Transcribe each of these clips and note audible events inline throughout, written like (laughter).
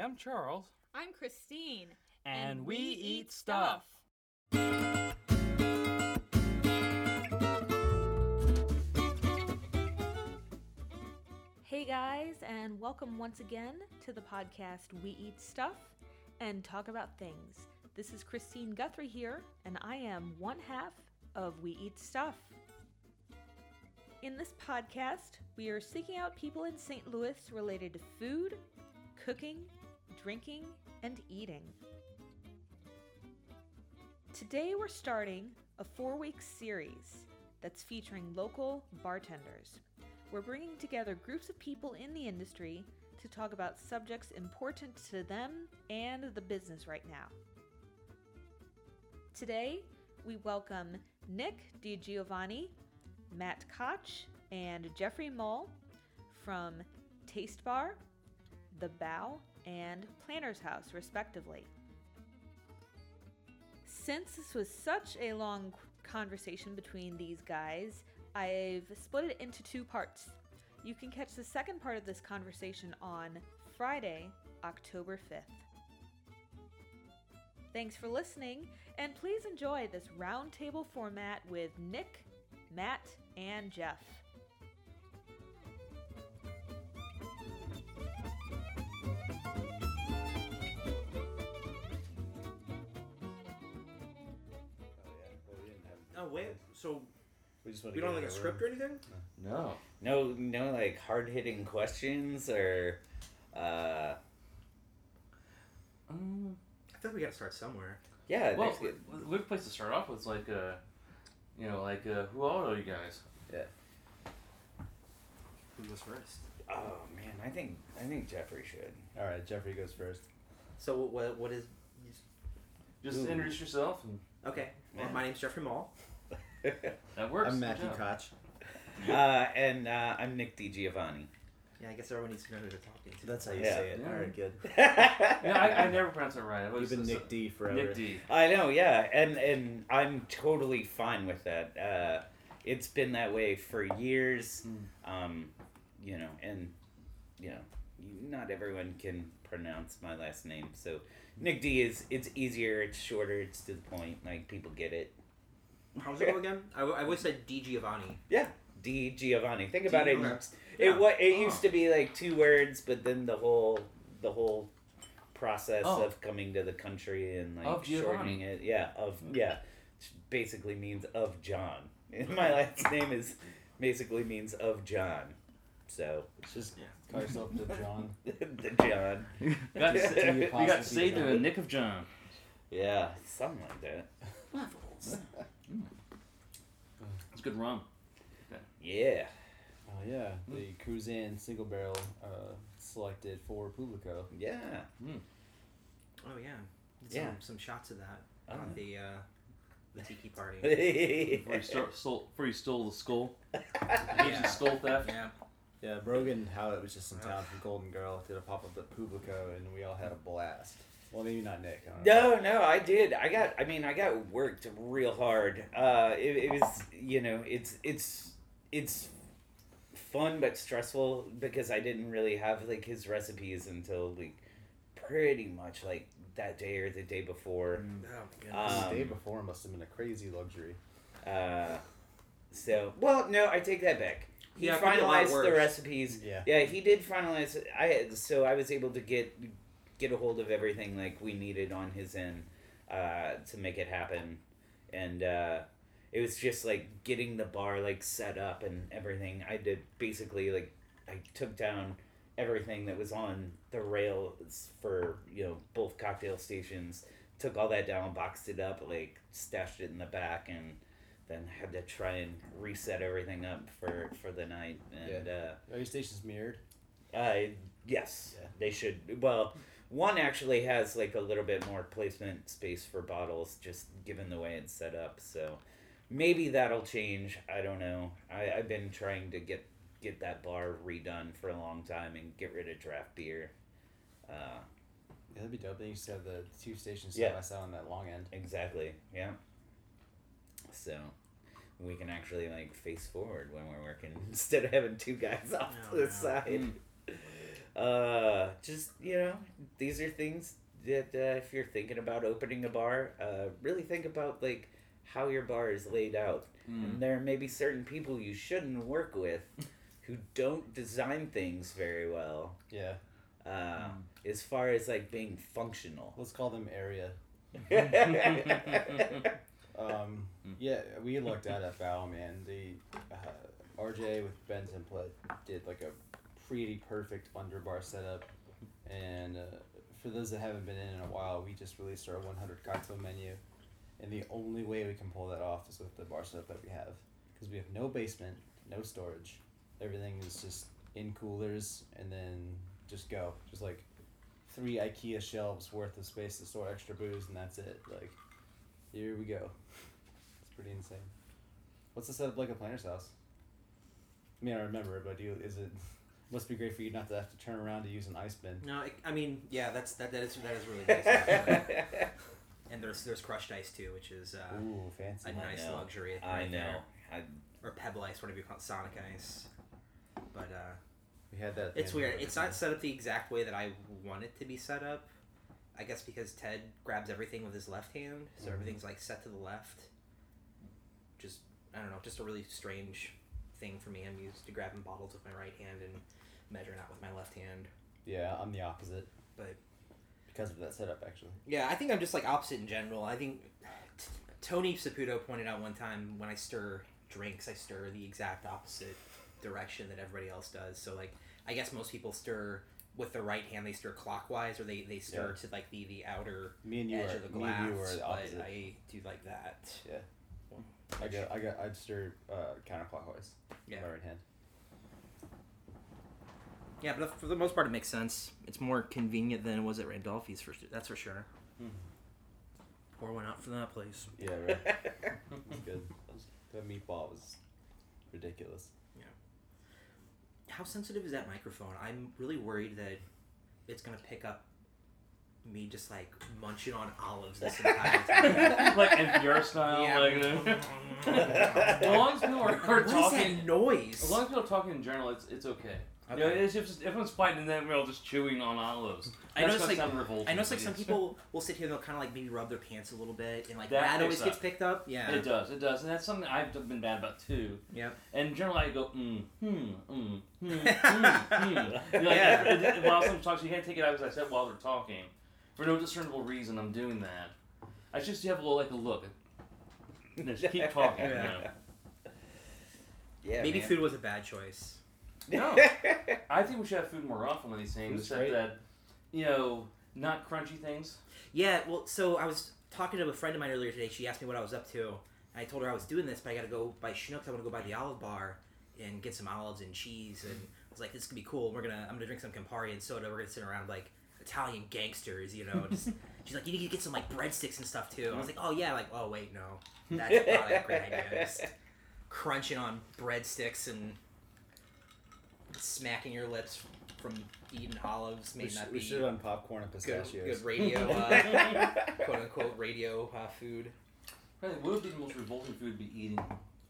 I'm Charles. I'm Christine. And, we, eat stuff. Hey guys, and welcome once again to the podcast We Eat Stuff and Talk About Things. This is Christine Guthrie here, and I am one half of We Eat Stuff. In this podcast, we are seeking out people in St. Louis related to food, cooking, drinking, and eating. Today, we're starting a four week series that's featuring local bartenders. We're bringing together groups of people in the industry to talk about subjects important to them and the business right now. Today, we welcome Nick DiGiovanni, Matt Koch, and Jeffrey Moll from Taste Bar, The BAO, and Planter's House, respectively. Since this was such a long conversation between these guys, I've split it into two parts. You can catch the second part of this conversation on Friday, October 5th. Thanks for listening, and please enjoy this roundtable format with Nick, Matt, and Jeff. Oh wait, so We just want we to don't have like a in script or anything? No. No, no, like hard hitting questions or, uh, Um, I think we gotta start somewhere. yeah. well, there's- a good place to start off with is like, uh, you know, like, uh, who all are you guys? Yeah. Who goes first? oh man, I think I think Jeffrey should. All right, Jeffrey goes first. So what? What is? Just Ooh. introduce yourself, and Okay. Well, Yeah. my name's Jeffrey Moll. (laughs) that works. I'm Good Matthew job. Koch. (laughs) uh, and uh, I'm Nick DiGiovanni. Yeah, I guess everyone needs to know who they're talking to. That's how you Yeah. say it. Yeah. All right, good. (laughs) Yeah, I, I never pronounce it right. I You've been it's- Nick D forever. Nick D. I know, yeah, and and I'm totally fine with that. Uh, it's been that way for years. Mm. Um, you know, and you know, not everyone can pronounce my last name, so Nick D is it's easier, it's shorter, it's to the point. Like people get it. How's it go again? I would say D Giovanni. Yeah, D Giovanni. Think about D- it. okay. It Yeah. what it Oh. used to be like two words, but then the whole the whole process Oh. of coming to the country and like Of shortening it. Yeah, of mm. yeah, which basically means of John. And (laughs) my last name is basically means of John. So It's just Yeah. Call yourself the John. (laughs) the John. (laughs) (laughs) You got to say, you got to Apostrophe say John. the Nick of John. Yeah, something like that. Levels. It's good rum. Yeah. Oh yeah, the Cruzan single barrel uh, selected for Publico. Yeah. Oh yeah. Did Yeah. Some, some shots of that Oh. on the uh, the tiki party. Before you, start, stole, before you stole the skull. Yeah. Skull theft. yeah. Yeah, Brogan Howard was just in town from Golden Girl. Did a pop up at Publico, and we all had a blast. Well, maybe not Nick. I know. No, no, I did. I got. I mean, I got worked real hard. Uh, it, it was, you know, it's it's it's fun but stressful because I didn't really have like his recipes until like pretty much like that day or the day before. Oh my goodness. Um, the day before must have been a crazy luxury. Uh, so, well, no, I take that back. He Yeah, it could be a lot finalized the recipes. Yeah. Yeah, he did finalize. it. I so I was able to get get a hold of everything like we needed on his end uh, to make it happen, and uh, it was just like getting the bar like set up and everything. I did basically like I took down everything that was on the rails for you know both cocktail stations. Took all that down, boxed it up, like stashed it in the back, and then had to try and reset everything up for for the night. And uh, Are your stations mirrored? uh, yes, Yeah. they should. Well, one actually has like a little bit more placement space for bottles, just given the way it's set up. So maybe that'll change. I don't know. I, I've been trying to get get that bar redone for a long time and get rid of draft beer. Uh, Yeah, that'd be dope. Then you just have the two stations Yeah. side by side on that long end. exactly. Yeah. So we can actually like face forward when we're working (laughs) instead of having two guys (laughs) off Oh, to the yeah. side. Uh, just you know, these are things that uh, if you're thinking about opening a bar, uh, really think about like how your bar is laid out. Mm. And there may be certain people you shouldn't work with (laughs) who don't design things very well. Yeah. Uh, as far as like being functional. Let's call them area. Um, yeah, we looked at it, BAO man. The uh, RJ with Ben template did like a pretty perfect underbar setup, and uh, for those that haven't been in in a while, we just released our 100 cocktail menu, and the only way we can pull that off is with the bar setup that we have, because we have no basement, no storage, everything is just in coolers, and then just go, just like three IKEA shelves worth of space to store extra booze, and that's it. Like, here we go. It's pretty insane. What's the setup like at Planter's house? I mean, I remember but do you, is it (laughs) must be great for you not to have to turn around to use an ice bin? No, I, I mean, yeah, that's that. That is that is really nice. (laughs) and there's there's crushed ice too, which is uh, Ooh, fancy. a nice know. luxury. I know. I, Or pebble ice, whatever you call it, Sonic ice. But uh, We had that. it's weird. It's not set up the exact way that I want it to be set up. I guess because Ted grabs everything with his left hand, so Mhm. everything's like set to the left. Just I don't know, just a really strange thing for me. I'm used to grabbing bottles with my right hand and measuring out with my left hand. Yeah, I'm the opposite. But- because of that setup, actually. Yeah, I think I'm just like opposite in general. I think t- Tony Saputo pointed out one time when I stir drinks, I stir the exact opposite direction that everybody else does. So like, I guess most people stir with the right hand. They stir clockwise, or they, they stir to like the the outer Me and you edge are. of the glass. me and you are the but opposite. I do like that. Yeah. I got. I got. I'd stir uh, counterclockwise. Yeah. My right hand. Yeah, but for the most part, it makes sense. It's more convenient than it was at Randolfi's for that's for sure. Mhm. Pour one out for that place. Yeah, right. (laughs) That's good. That meatball was ridiculous. How sensitive is that microphone? I'm really worried that it's gonna pick up me just like munching on olives this entire (laughs) time. like NPR style. Yeah. Like, (laughs) as long as people are, are talking, noise? as long as people are talking in general, it's it's okay. Okay. You know, it's just everyone's fighting and then we're all just chewing on olives. I That's notice, like- I know it's like some people will sit here and they'll kind of like maybe rub their pants a little bit and like That that, always picks gets picked up. Yeah. It does, it does, and that's something I've been bad about too. Yep. And generally, I go, mm, hmm, mm, hmm, hmm, hmm. (laughs) You're like, Yeah. it- it- while someone's talking, you can't take it out as I said while they're talking. For no discernible reason, I'm doing that. I just have a little like a look. And just keep talking. You (laughs) Yeah. know? yeah. Maybe man. food was a bad choice. No. (laughs) I think we should have food more often with these things, except great. that, you know, not crunchy things. Yeah, well, so I was talking to a friend of mine earlier today. She asked me what I was up to. And I told her I was doing this, but I got to go by Schnucks. I want to go by the olive bar and get some olives and cheese. And I was like, this could be cool. We're gonna, I'm gonna drink some Campari and soda. We're gonna sit around like Italian gangsters, you know. Just, (laughs) she's like, you need to get some like breadsticks and stuff too. I was mm-hmm. like, oh yeah, like oh wait, no, that's not a great idea. Just (laughs) crunching on breadsticks and smacking your lips from eating olives may We, not should, be we should run popcorn and pistachios. good radio, uh, (laughs) quote unquote radio uh, food. Really, what would be the most revolting food to be eating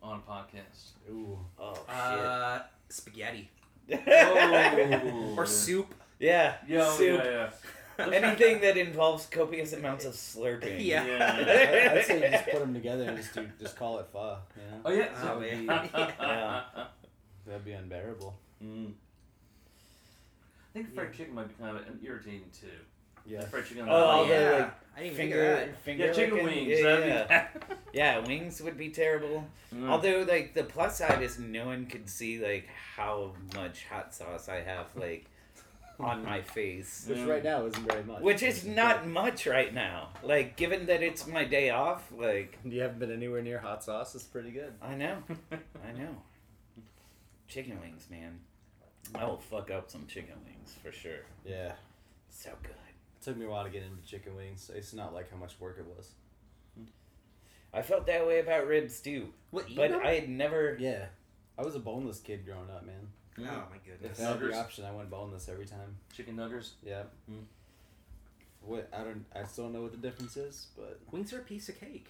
on a podcast? Ooh. Oh shit. Uh, spaghetti Oh. or soup. yeah. Yo, soup. yeah, yeah. (laughs) Anything that involves copious amounts of slurping. Yeah. Yeah. (laughs) I'd say just put them together and just do, just call it pho. You know? Oh yeah. Oh, so- man. Yeah. That'd be unbearable. Mm. I think fried chicken might be kind of irritating too. Yeah. Fried chicken. Oh, all the, yeah, like, I didn't even think of Finger, that. finger yeah, chicken licking? wings. Yeah, that'd yeah. (laughs) Yeah, wings would be terrible. Mm. Although, like the plus side is no one could see like how much hot sauce I have like on my (laughs) face, Which Yeah. right now isn't very much. which is not much right now. Like, given that it's my day off, like You haven't been anywhere near hot sauce. It's pretty good. I know, (laughs) I know. Chicken wings, man. I will fuck up some chicken wings for sure. Yeah. So good. It took me a while to get into chicken wings. It's not like how much work it was. I felt that way about ribs too, What? but Edam? I had never. Yeah. I was a boneless kid growing up, man. Oh Mm. my If goodness. I had the option, I went boneless every time. Chicken nuggers. Yeah. Mm. What I don't, I still don't know what the difference is, but Wings are a piece of cake.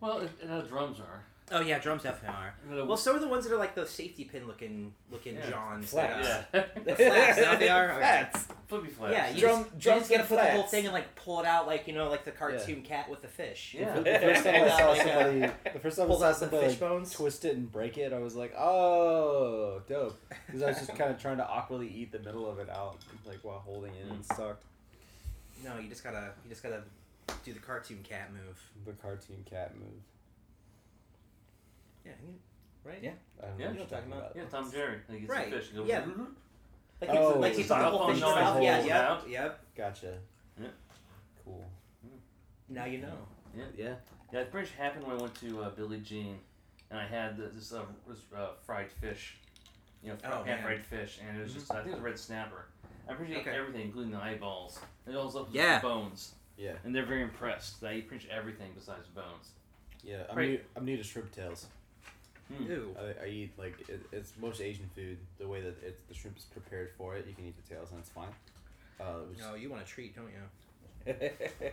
Well, it, it, how drums are. Oh yeah, drums definitely are. Well, so are the ones that are like the safety pin looking looking Yeah. Johns. Flaps. that, uh, yeah. (laughs) flaps, now they are? Okay. Flats. Flippy flaps. Yeah, you Drum- just, you just gotta and put the whole thing and like pull it out like you know like the cartoon cat with the fish. Yeah. (laughs) The first time I saw like, uh, somebody, the first time I pull saw out the somebody fish like, bones. twist it and break it, I was like, oh, dope. Because I was just kind of trying to awkwardly eat the middle of it out, like while holding it and it sucked. No, you just gotta you just gotta do the cartoon cat move. The cartoon cat move. Yeah, you- right. Yeah. I don't Yeah. know You what you're talking about. Yeah, Tom and Jerry. Like, it's Right. a fish. It goes, Yeah. Like Oh, he, like he the put the whole xylophone fish noise out. Yeah, yep, out. yep. Gotcha. Yeah. Cool. Now you know. Yeah. Yeah. Yeah, it pretty much happened when I went to uh, Billie Jean, and I had the, this uh, was, uh, fried fish, you know, fr- Oh, pan man. fried fish, and it was just I think it was red snapper. I pretty much Okay. everything, including the eyeballs. And it also Yeah. the bones, Yeah. and they're very impressed that I eat pretty much everything besides bones. Yeah. I'm Great. new, I'm new to shrimp tails. Hmm. Ew. I, I eat like it, it's most Asian food. The way that it, the shrimp is prepared for it, you can eat the tails and it's fine. Uh, it was- No, you want a treat, don't you? (laughs)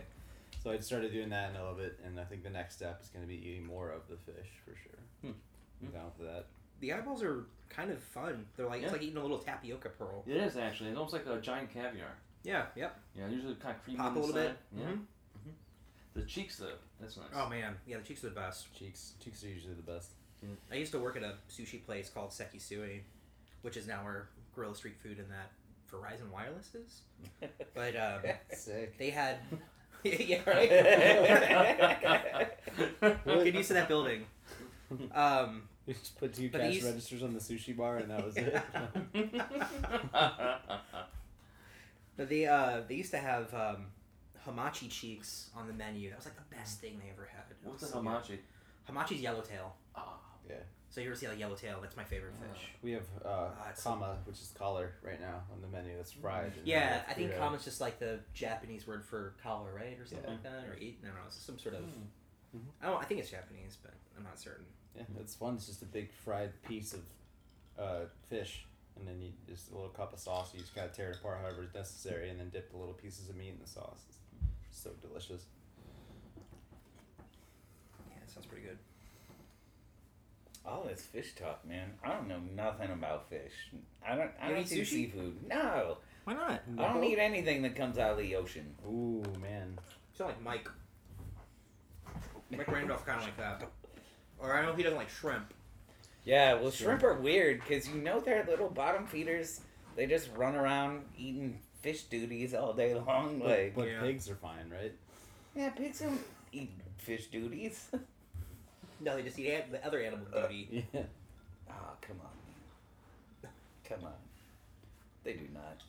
So I started doing that and I love it, and I think the next step is going to be eating more of the fish for sure. Hmm. Down for that. The eyeballs are kind of fun. They're like Yeah. it's like eating a little tapioca pearl. It is actually. It's almost like a giant caviar. Yeah. Yep. Yeah, usually kind of creamy Pop on a the little side. bit. Yeah. Mhm. The cheeks though, that's nice. Oh man, yeah, the cheeks are the best. Cheeks, cheeks are usually the best. I used to work at a sushi place called Sekisui, which is now where Gorilla Street Food and that Verizon Wireless is. (laughs) But um, Sick. they had, (laughs) (laughs) yeah, right. Get used to that building. Um, You just put two cash used- registers on the sushi bar, and that was it. but they uh, they used to have um, hamachi cheeks on the menu. That was like the best thing they ever had. What's was the so good. hamachi? Hamachi's yellowtail. Ah, So you ever see like yellowtail? That's my favorite fish. we have uh, Ah, it's- kama, which is collar, right now on the menu. That's fried. and Yeah, I think burrito. kama's just like the Japanese word for collar, right, or something Yeah. like that, or eat. No, no, it's some sort of. Hmm. Mhm. I don't. I think it's Japanese, but I'm not certain. Yeah, it's fun. It's just a big fried piece of uh, fish, and then you just a little cup of sauce. You just gotta tear it apart however is necessary, and then dip the little pieces of meat in the sauce. It's so delicious. Yeah, it sounds pretty good. All this fish talk, man. I don't know nothing about fish. I don't. I You don't eat do sushi? seafood. No, Why not? I don't eat anything that comes out of the ocean. Ooh man, You sound like Mike. Mike Randolph kind of like that. Or I know he doesn't like shrimp. Yeah, well, shrimp are weird because you know they're little bottom feeders. They just run around eating fish duties all day long. but, Like, but Yeah. pigs are fine, right? yeah, pigs don't eat fish duties. (laughs) No, they just eat an- the other animal duty. Yeah. Oh, come on. Come on. They do not.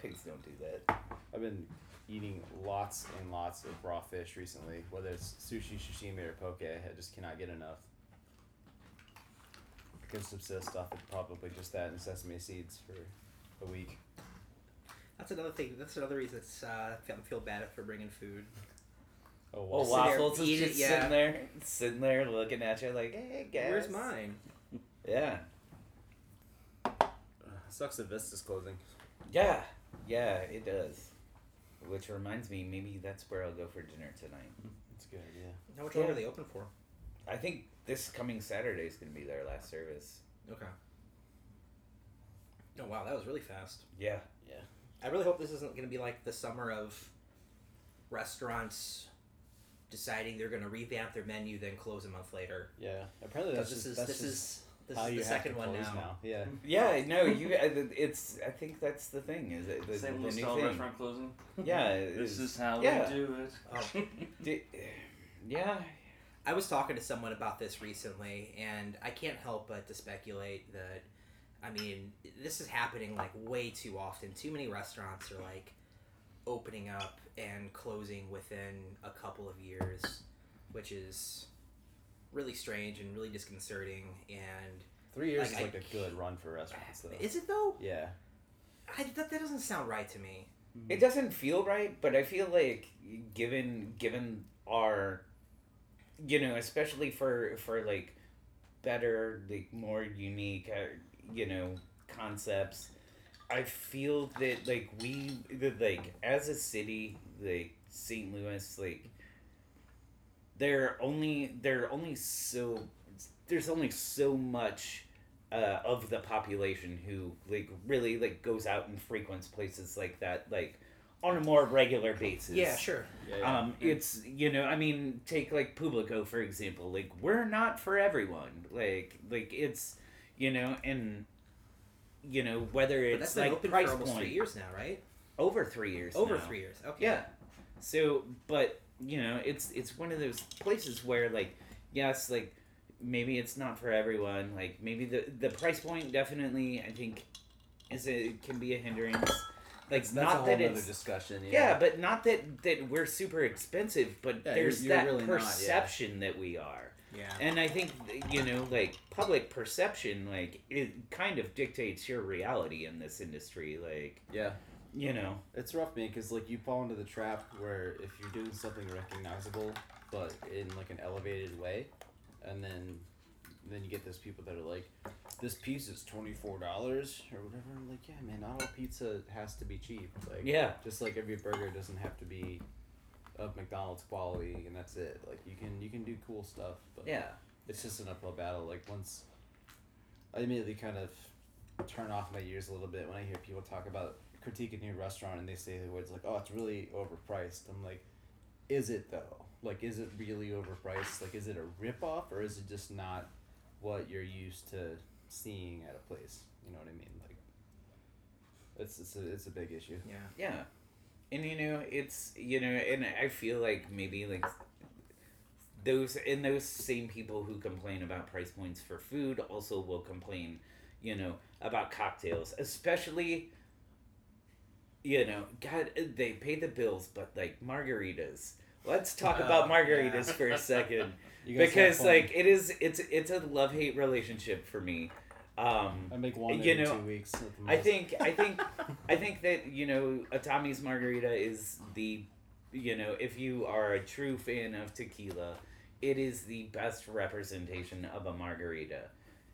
Pigs don't do that. I've been eating lots and lots of raw fish recently, whether it's sushi, sashimi, or poke. I just cannot get enough. I can subsist off of probably just that and sesame seeds for a week. That's another thing. That's another reason it's uh, I feel bad for bringing food. Oh, Oh, sit waffles is eat it, just yeah. sitting there, sitting there looking at you like, hey, guys. Where's mine? (laughs) Yeah. Sucks that Vista's closing. Yeah. Yeah, it does. Which reminds me, maybe that's where I'll go for dinner tonight. Hmm, that's a good idea. How much Yeah. longer are they open for? I think this coming Saturday is going to be their last service. Okay. Oh wow, that was really fast. Yeah. Yeah. I really hope this isn't going to be like the summer of restaurants deciding they're going to revamp their menu, then close a month later. Yeah. Apparently Because that's this is that's this just is this how is you the second one close now. Yeah. (laughs) Yeah, no, you. It's. I think that's the thing. Is it the, St. the new thing? restaurant closing. Yeah. (laughs) This is how yeah. we do it. Oh, (laughs) di- yeah. I was talking to someone about this recently, and I can't help but to speculate that, I mean, this is happening like way too often. Too many restaurants are like opening up and closing within a couple of years, which is really strange and really disconcerting. And Three years Like, is like a good run for restaurants, though. is it though? yeah. I, that, that doesn't sound right to me. It doesn't feel right, but I feel like given given our, you know, especially for for like better, like more unique, uh, you know, concepts. I feel that like we that like as a city, like St. Louis, like there are only there are only so there's only so much uh, of the population who like really like goes out and frequents places like that like on a more regular basis. Yeah, sure. Yeah, yeah. Um, it's you know, I mean, take like Publico for example. Like, we're not for everyone. Like, like it's you know, and you know whether But it's that's been like open price for almost point three years now, right? over three years. Over now. three years. Okay. Yeah. So, but you know, it's it's one of those places where like, yes, like maybe it's not for everyone. Like maybe the the price point definitely I think is a can be a hindrance. Like that's, that's not a whole that nother it's discussion. yeah. yeah. but not that that we're super expensive, but Yeah, there's you're- you're that really not, yeah. perception that we are. Yeah. And I think you know, like public perception, like it kind of dictates your reality in this industry. Like yeah. you know, It's rough, man, because like you fall into the trap where if you're doing something recognizable, but in like an elevated way, and then then you get those people that are like, this piece is twenty four dollars or whatever. I'm like, yeah, man, not all pizza has to be cheap. Like, yeah, just like every burger doesn't have to be of McDonald's quality, and that's it. Like you can you can do cool stuff, but yeah. it's just an uphill battle. Like once I immediately kind of turn off my ears a little bit when I hear people talk about critique a new restaurant and they say the words like, "Oh, it's really overpriced." I'm like, is it though? Like, is it really overpriced? Like, is it a ripoff or is it just not what you're used to seeing at a place? You know what I mean? Like, it's it's a it's a big issue. Yeah. Yeah. And you know, it's you know, and I feel like maybe like those and those same people who complain about price points for food also will complain, you know, about cocktails, especially you know, God, they pay the bills, but like margaritas. Let's talk (laughs) about Oh, margaritas yeah. for a second (laughs) You guys have because like it is it's it's a love hate relationship for me. Um, I make one you every know, two weeks. I think I think (laughs) I think that you know a Tommy's Margarita is the you know if you are a true fan of tequila, it is the best representation of a margarita.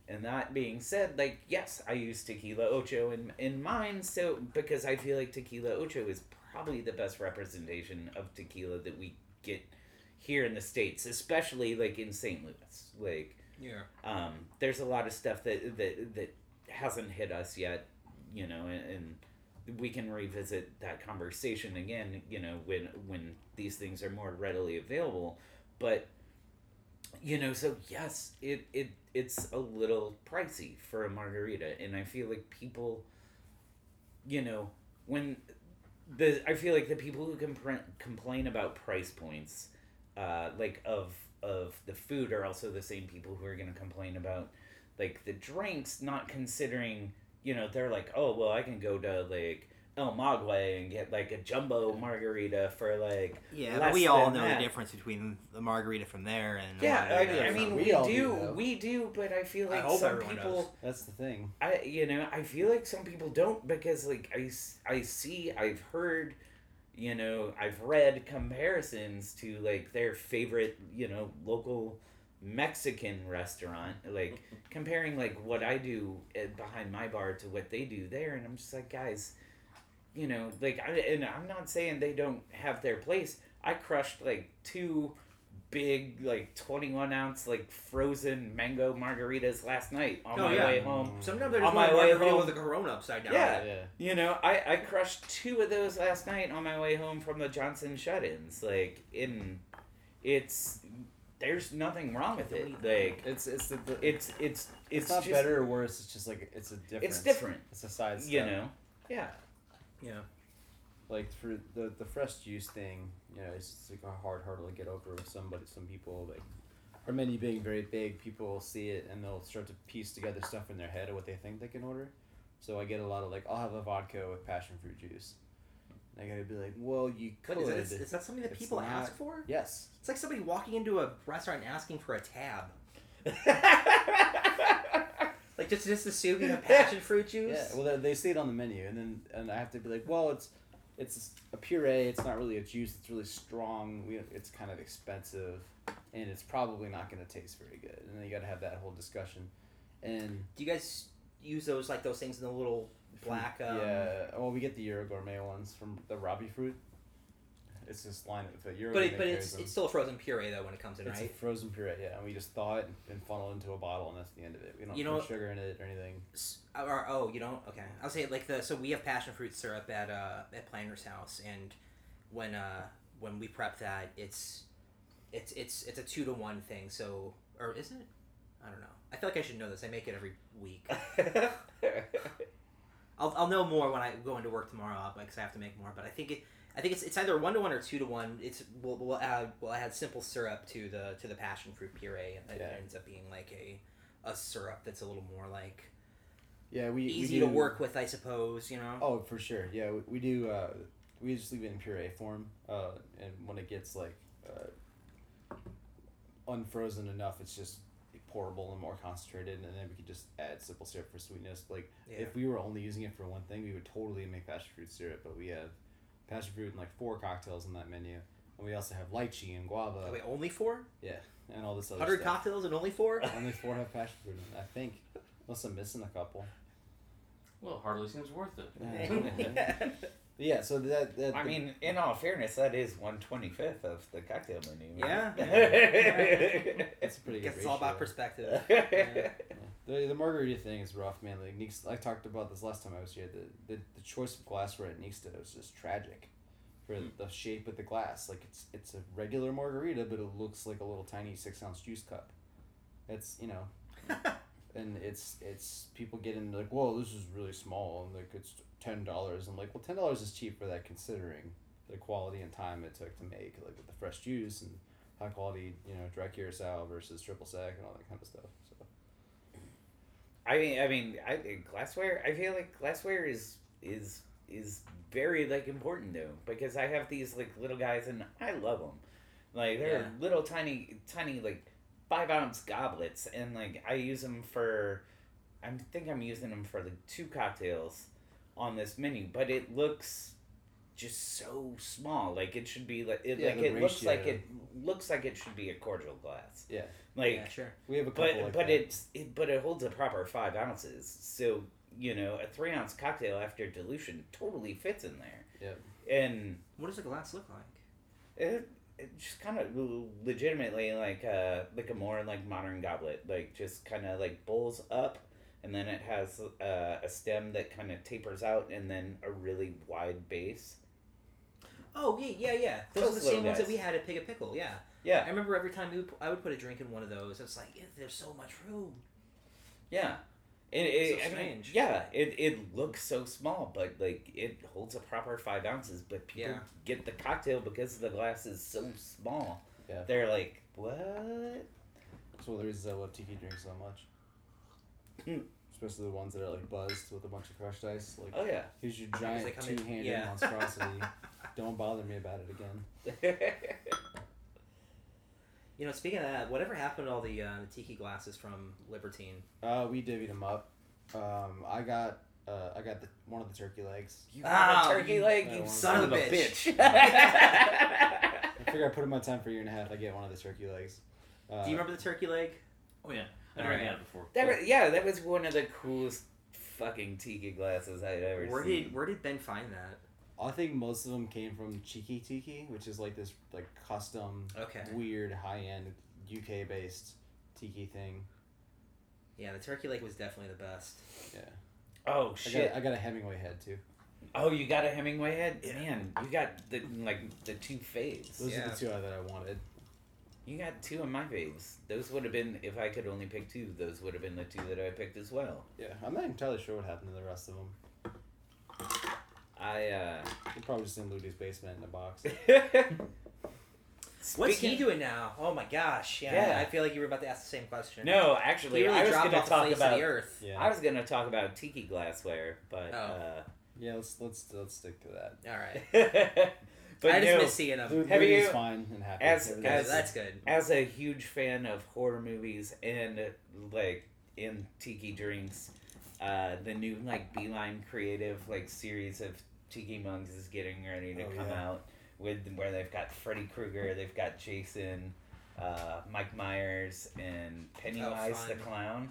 And that being said, like yes, I use tequila ocho in in mine, so because I feel like tequila ocho is probably the best representation of tequila that we get here in the states, especially like in St. Louis, like Yeah. um, there's a lot of stuff that that that hasn't hit us yet, you know, and, and we can revisit that conversation again, you know, when when these things are more readily available. But you know, so yes, it it it's a little pricey for a margarita, and I feel like people, you know, when the I feel like the people who compre- complain about price points, uh, like of of the food, are also the same people who are going to complain about like the drinks, not considering you know they're like, oh well, I can go to like El Maguey and get like a jumbo margarita for like Yeah, but less we all than know that. the difference between the margarita from there and uh, yeah, I, margarita I from- mean We we, do, do, we do, but I feel I like hope some people. does. that's the thing. I you know I feel like some people don't because like I I see I've heard you know I've read comparisons to like their favorite you know local Mexican restaurant like (laughs) comparing like what I do uh, behind my bar to what they do there and I'm just like guys you know like I, and I'm not saying they don't have their place. I crushed like two big like 21 ounce like frozen mango margaritas last night on Oh, my yeah. way home mm. Sometimes there's On my way home- with a Corona upside down. Yeah. yeah. you know, I, I crushed two of those last night on my way home from the Johnson shut-ins. Like, in, it's there's nothing wrong with it. Like, It's it's the, the it's it's it's, it's, not just, better or worse. It's just like it's a difference. It's different. It's a size. You know, yeah, Yeah. Like for the the fresh juice thing, you know, it's just like a hard hurdle to get over with somebody. Some people like, our many being very big, people will see it and they'll start to piece together stuff in their head of what they think they can order. So I get a lot of like, I'll have a vodka with passion fruit juice. And I gotta be like, well, you could. But is that, is that something that people not- ask for? yes. It's like somebody walking into a restaurant and asking for a tab. (laughs) Like just just assuming a passion fruit juice. Yeah. Well, they, they see it on the menu, and then and I have to be like, well, it's it's a puree. It's not really a juice. It's really strong. We, it's kind of expensive, and it's probably not going to taste very good. And then you got to have that whole discussion. And Do you guys use those like those things in the little black? Um, yeah, well, we get the Euro Gourmet ones from the Robbie fruit. It's this line of the Euro. But it, but it's them. it's still a frozen puree though when it comes in, right. It's a frozen puree, yeah, and we just thaw it and funnel it into a bottle, and that's the end of it. We don't You put sugar in it or anything. Or, oh, you don't? Okay. I'll say like the so we have passion fruit syrup at uh at Planter's house, and when uh when we prep that, it's it's it's it's a two to one thing. So or isn't it? I don't know. I feel like I should know this. I make it every week. (laughs) I'll, I'll know more when I go into work tomorrow because I have to make more. But I think it I think it's, it's either one to one or two to one. It's we'll, we'll add we'll add simple syrup to the to the passion fruit puree, and it Yeah. ends up being like a a syrup that's a little more like Yeah, we we easy do- to work with, I suppose. You know. Oh, for sure. Yeah, we, we do. Uh, we just leave it in puree form, uh, and when it gets like uh, unfrozen enough, it's just pourable and more concentrated, and then we could just add simple syrup for sweetness. Like Yeah. if we were only using it for one thing, we would totally make passion fruit syrup, but we have passion fruit and like four cocktails on that menu, and we also have lychee and guava, Oh, wait, only four? Yeah, and all this other Hundred stuff. cocktails and only four? (laughs) Only four have passion fruit in it, I think. Unless I'm missing a couple. Well, hardly seems worth it. Yeah. (laughs) Yeah, so that, that I mean, in all fairness, that is one twenty fifth of the cocktail menu. Yeah. (laughs) that's a pretty good Guess it's all about perspective. Yeah. The, the margarita thing is rough, man. Like Neeks, I talked about this last time I was here. The, the, the choice of glassware at Nixta was just tragic, for Hmm. the shape of the glass. Like it's it's a regular margarita, but it looks like a little tiny six ounce juice cup. It's you know, (laughs) and it's it's people get into like, whoa, this is really small, and like it's ten dollars. I'm like, well, ten dollars is cheap for that considering the quality and time it took to make, like with the fresh juice and high quality, you know, dry curacao versus triple sec and all that kind of stuff. So. I mean, I mean, I glassware. I feel like glassware is is is very like important though because I have these like little guys and I love them. Like they're Yeah. little tiny tiny like five ounce goblets and like I use them for. I think I'm using them for like two cocktails on this menu, but it looks just so small. Like it should be like it Yeah, like it looks like it looks like it should be a cordial glass. Yeah. Like yeah, sure. We have a couple but like but that. it's it, but it holds a proper five ounces. So you know a three ounce cocktail after dilution totally fits in there. Yeah. And What does the glass look like? it, it just kind of legitimately like uh like a more like modern goblet, like just kind of like bowls up, and then it has uh, a stem that kind of tapers out, and then a really wide base. Oh yeah, yeah, yeah. Those, Those are the little same ones that we had at Pig a Pickle. Yeah. I remember every time we would, I would put a drink in one of those. It's like yeah, there's so much room. yeah. It, it, So I mean, yeah, it, it looks so small, but like it holds a proper five ounces. But people Yeah. get the cocktail because the glass is so small. Yeah. They're like, what? That's one of the reasons I love tiki drinks so much. Hmm. Especially the ones that are like buzzed with a bunch of crushed ice. Like, Oh yeah. here's your giant come two-handed yeah. monstrosity. (laughs) Don't bother me about it again. (laughs) You know, speaking of that, whatever happened to all the uh, the tiki glasses from Libertine? Uh, we divvied them up. Um, I got uh, I got the one of the turkey legs. you Ah, got a turkey you leg, I you son son of of a a bitch. (laughs) I figure I put in my time for a year and a half. I get one of the turkey legs. Uh, Do you remember the turkey leg? Oh yeah, I never Alright. had it before. that was, yeah, that was one of the coolest fucking tiki glasses I'd ever Where seen. did where did Ben find that? I think most of them came from Cheeky Tiki, which is like this like custom, Okay. weird, high end UK based tiki thing. Yeah, the turkey leg was definitely the best. Yeah. Oh I shit! got I got a Hemingway head too. Oh, you got a Hemingway head? Man, you got the like the two faves. Those Yeah. are the two that I wanted. You got two of my faves. Those would have been if I could only pick two. Those would have been the two that I picked as well. Yeah, I'm not entirely sure what happened to the rest of them. I uh. They're probably just in Ludi's basement in a box. (laughs) What's he doing now? Oh my gosh! Yeah, Yeah. I feel like you were about to ask the same question. No, he actually, really I was dropped going off to the talk face about. of the earth. Yeah. I was going to talk about tiki glassware, but. Oh. Yeah, let's let's let's stick to that. All right. (laughs) Uh, but I just no, miss seeing him. Lud- Have Ludi's you- fine and happy. as- Everything's as- that's good. as a huge fan of horror movies and like in tiki drinks, uh, the new like Beeline Creative like series of tiki mugs is getting ready to Oh, come yeah. out with where they've got Freddy Krueger, they've got Jason, uh, Mike Myers, and Pennywise the clown.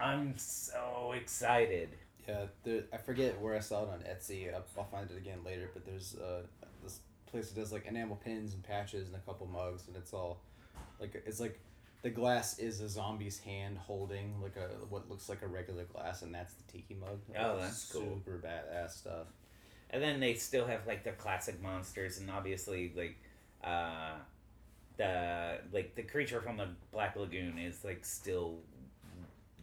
I'm so excited. Yeah, there, I forget where I saw it on Etsy. I'll, I'll find it again later. But there's uh, this place that does like enamel pins and patches and a couple mugs, and it's all like it's like the glass is a zombie's hand holding like a what looks like a regular glass, and that's the tiki mug. Oh, that's cool. Super badass stuff. And then they still have like the classic monsters, and obviously like uh, the like the creature from the Black Lagoon is like still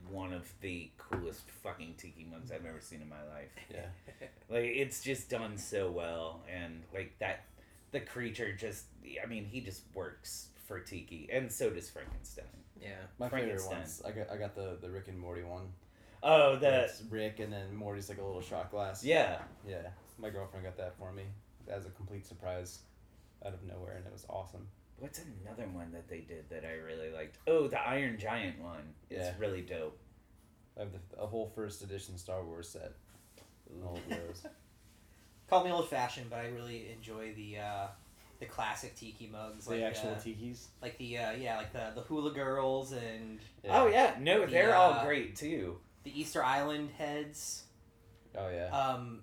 one of the coolest fucking tiki mugs I've ever seen in my life. Yeah. (laughs) Like it's just done so well, and like that, the creature just I mean he just works for tiki, and so does Frankenstein. Yeah. My favorite ones. I got I got the the Rick and Morty one. Oh, where the it's Rick and then Morty's like a little shot glass. yeah. Yeah. My girlfriend got that for me as a complete surprise out of nowhere, and it was awesome. What's another one that they did that I really liked? Oh, the Iron Giant one. It's Yeah. really dope. I have the, a whole first edition Star Wars set. All of those. (laughs) Call me old fashioned, but I really enjoy the uh, the classic tiki mugs, the like actual uh, tikis. like the uh, yeah, like the the hula girls and Oh yeah, no, The, they're all uh, great too. the Easter Island heads. Oh yeah. Um,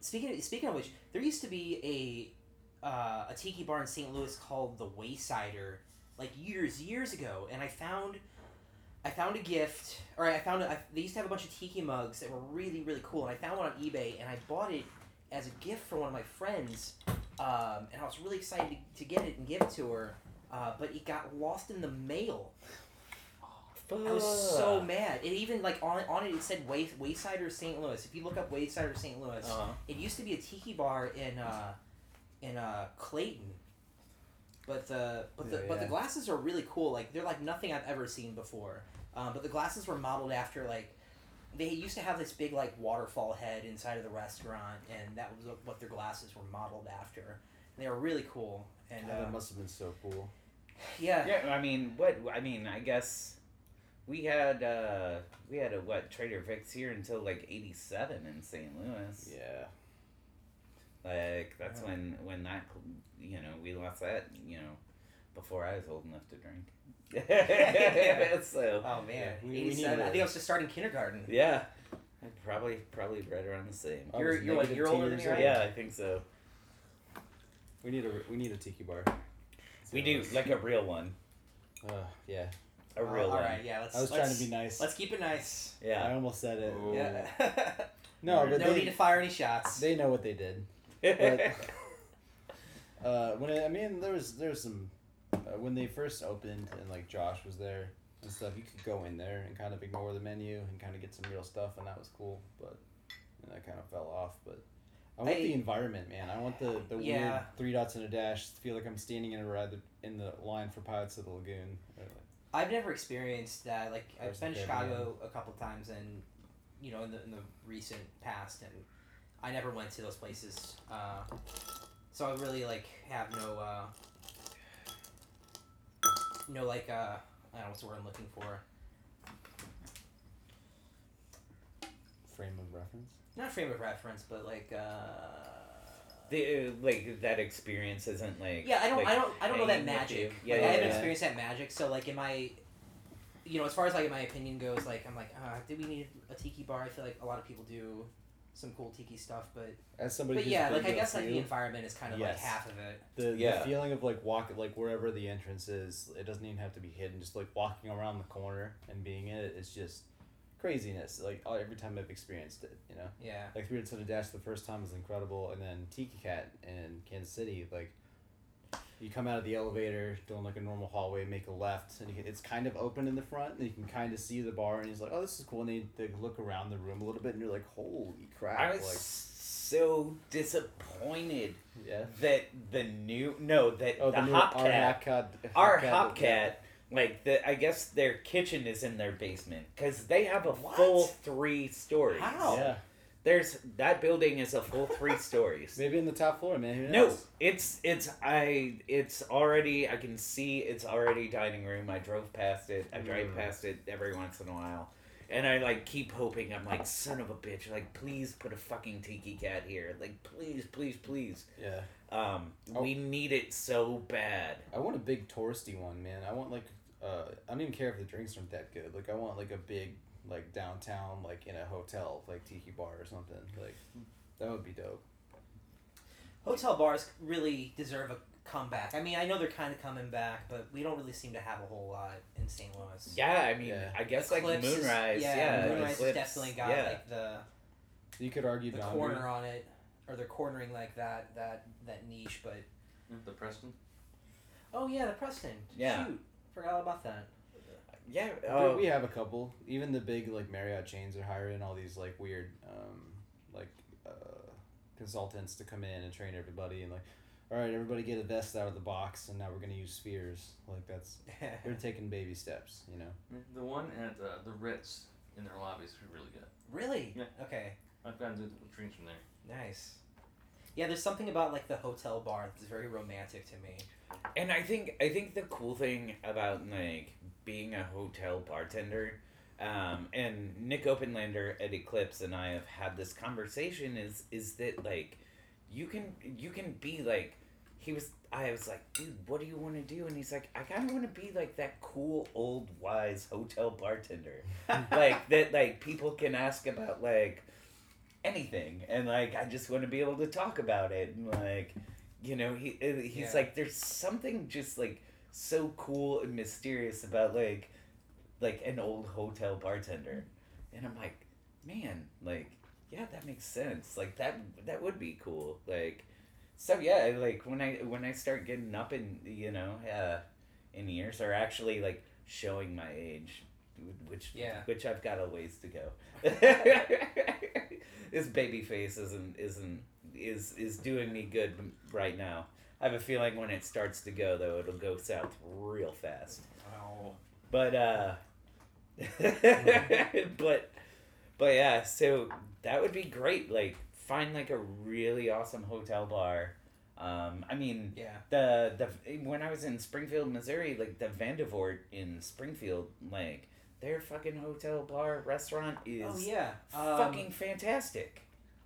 speaking speaking of which, there used to be a uh, a tiki bar in St. Louis called the Waysider, like years years ago, and I found I found a gift, or I found a, I, they used to have a bunch of tiki mugs that were really really cool, and I found one on eBay, and I bought it as a gift for one of my friends, um, and I was really excited to, to get it and give it to her, uh, but it got lost in the mail. I was so mad. It even like on on it it said Way, Waysider St. Louis. If you look up Waysider St. Louis, Uh-huh. it used to be a tiki bar in uh, in uh, Clayton. But the but the Yeah, but the glasses are really cool. Like they're like nothing I've ever seen before. Um, but the glasses were modeled after like they used to have this big like waterfall head inside of the restaurant, and that was what their glasses were modeled after. And they were really cool. And God, that must have been so cool. yeah, Yeah, I mean, what? I mean, I guess we had uh we had a what Trader Vic's here until like '87 in St. Louis. Yeah. Like that's Yeah. when when that you know we lost that you know before I was old enough to drink. (laughs) so Oh man, Yeah, we- we 87. I think I was just starting kindergarten. yeah, probably probably right around the same. I You're- you're, like, you're older than me, right? Yeah, I think so. We need a we need a tiki bar. We do like a real one, Uh, yeah. a real all one. right, yeah. Let's. I was let's, trying to be nice. Let's keep it nice. Yeah, I almost said it. Ooh. Yeah. (laughs) No, but no they, need to fire any shots. they know what they did. (laughs) But uh, when it, I mean, there was there was some uh, when they first opened and like Josh was there and stuff. You could go in there and kind of ignore the menu and kind of get some real stuff, and that was cool. But and that kind of fell off. But I want I- the environment, man. I want the the weird three dots and a dash. to Feel like I'm standing in a ride in the line for Pirates of the Lagoon. Like, I've never experienced that. Like I've been to Chicago a couple times, and you know, in the in the recent past, and I never went to those places. Uh, so I really like have no uh, no like uh, I don't know what's the word I'm looking for. frame of reference. Not frame of reference, but like. Uh, the, uh, like that experience isn't like Yeah, I don't, like, I don't, I don't know that magic. you. Like, Yeah, I haven't yeah. experienced that magic. So like, in my, you know, as far as like my opinion goes, like I'm like, uh, do we need a tiki bar? I feel like a lot of people do some cool tiki stuff, but As somebody, but yeah, like I to a guess like the environment is kind of Yes. like half of it. the, Yeah. the feeling of like walk like wherever the entrance is it doesn't even have to be hidden just like walking around the corner and being in it is just craziness like every time i've experienced it you know Yeah. like three to the dash the first time was incredible and then tiki cat in kansas city like you come out of the elevator doing like a normal hallway make a left and can, it's kind of open in the front and you can kind of see the bar and he's like oh this is cool and they, they look around the room a little bit and you're like holy crap I was like so disappointed yeah that the new no that oh the, new Hopcat our Hopcat our Hopcat- Hopcat like the I guess their kitchen is in their basement because they have a What? full three stories. How? yeah There's that building is a full three stories. (laughs) Maybe in the top floor, man. Who No, it's it's I it's already I can see it's already dining room. I drove past it. I drive Mm. past it every once in a while. And I like keep hoping. I'm like, son of a bitch! Like, please put a fucking tiki cat here. Like, please, please, please. Yeah. Um, Oh. we need it so bad. I want a big touristy one, man. I want like uh, I don't even care if the drinks aren't that good. Like I want like a big like downtown like in a hotel like tiki bar or something. Like that would be dope. Hotel bars really deserve a comeback. I mean, I know they're kind of coming back, but we don't really seem to have a whole lot in St. Louis. Yeah, I mean, Yeah. I guess like Eclipse is- Moonrise. yeah, yeah, Moonrise has Eclipse, definitely got yeah. like the You could argue the Boundary. corner on it, or they're cornering like that that that niche. But The Preston. oh yeah, the Preston. Yeah. Shoot, forgot all about that. Yeah. But Oh, we have a couple. Even the big like Marriott chains are hiring all these like weird um, like uh, consultants to come in and train everybody and like, all right, everybody get a vest out of the box, and now we're gonna use spheres. Like that's (laughs) they're taking baby steps, you know. The one at uh, the Ritz in their lobbies is really good. really? Yeah. Okay. I've gotten to the drinks from there. Nice. Yeah, there's something about like the hotel bar that's very romantic to me. And I think I think the cool thing about like being a hotel bartender, um, and Nick Openlander at Eclipse and I have had this conversation is is that like you can you can be like he was I was like dude what do you want to do and he's like I kind of want to be like that cool old wise hotel bartender (laughs) like that like people can ask about like anything and like I just want to be able to talk about it and like you know he uh, he's Yeah. like there's something just like so cool and mysterious about like like an old hotel bartender. And I'm like man like yeah that makes sense. Like that that would be cool. Like so yeah like when I when I start getting up in you know uh in years or actually like showing my age which Yeah. which I've got a ways to go (laughs) this baby face isn't isn't is is doing me good right now I have a feeling when it starts to go though it'll go south real fast Oh. but uh (laughs) (laughs) but but yeah so that would be great like find like a really awesome hotel bar um i mean Yeah. the the when i was in springfield missouri like the vandivort in springfield like their fucking hotel bar restaurant is oh yeah. Um, fucking fantastic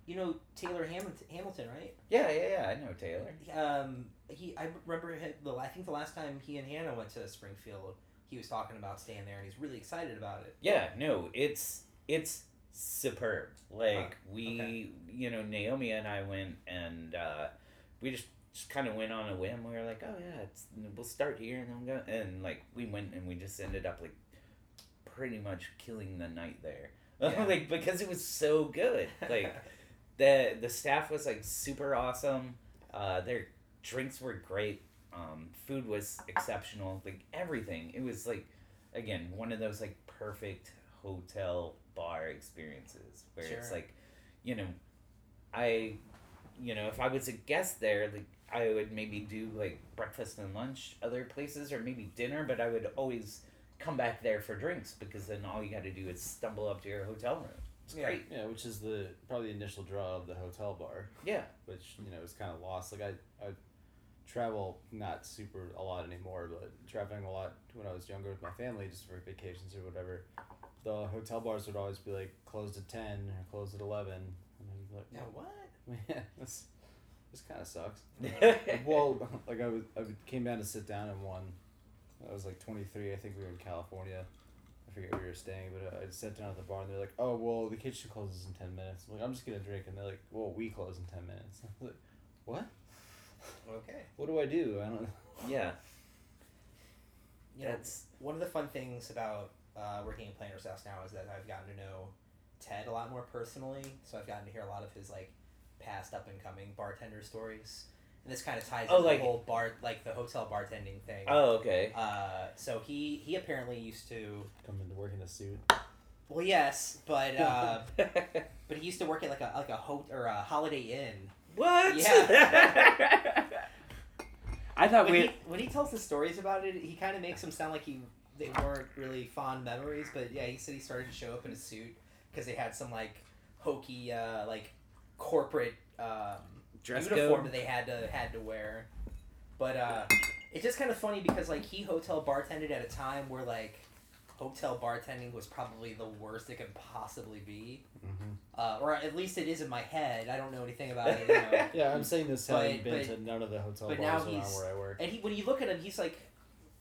You know Taylor Hamilton, Hamilton, right? yeah yeah yeah i know taylor Um, he. I remember. Him, the I think the last time he and Hannah went to Springfield, he was talking about staying there, and he's really excited about it. Yeah, no, it's it's superb. Like Huh, we, okay. you know, Naomi and I went and uh, we just just kind of went on a whim. We were like, oh yeah, it's, we'll start here and then we'll go. And like we went and we just ended up like pretty much killing the night there. (laughs) Yeah. like because it was so good. Like (laughs) the the staff was like super awesome. Uh, their drinks were great. Um, food was exceptional. Like everything, it was like again one of those like perfect hotel bar experiences where it's like, you know, I, you know, if I was a guest there, like I would maybe do like breakfast and lunch other places or maybe dinner, but I would always come back there for drinks because then all you got to do is stumble up to your hotel room. It's Yeah. great. Yeah, which is the probably the initial draw of the hotel bar, Yeah. which you know is kind of lost. Like I, I travel not super a lot anymore, but traveling a lot when I was younger with my family, just for vacations or whatever. The hotel bars would always be like closed at ten or closed at eleven, and I'd be like, Yeah. What? (laughs) man, this this kind of sucks. (laughs) well, like I was, I came down to sit down in one. I was like 23. I think we were in California. I forget where we were staying, but uh, I sat down at the bar and they're like, "Oh, well, the kitchen closes in 10 minutes." I'm like, "I'm just gonna drink," and they're like, "Well, we close in 10 minutes." (laughs) I was like, "What? Okay. (laughs) What do I do? I don't." (laughs) yeah. You know, That's one of the fun things about uh, working in Planter's House now is that I've gotten to know Ted a lot more personally. So I've gotten to hear a lot of his like past up and coming bartender stories, and this kind of ties Oh, into like- the whole bar like the hotel bartending thing. oh okay. Uh, so he he apparently used to Come into work in a suit. well yes, but uh, (laughs) but he used to work at like a like a ho- or a Holiday Inn. what? Yeah. (laughs) I thought When we. he, when he tells the stories about it, he kind of makes them sound like he they weren't really fond memories. But yeah, he said he started to show up in a suit because they had some like hokey uh, like corporate um, Dress uniform code. that they had to had to wear. But uh, it's just kind of funny because like he hotel bartended at a time where like hotel bartending was probably the worst it could possibly be, Mm-hmm. uh, or at least it is in my head. I don't know anything about it. You know. (laughs) Yeah, I'm saying this having But- been but- to none of the hotel but bars now around he's- where I work. And he, when you look at him, he's like,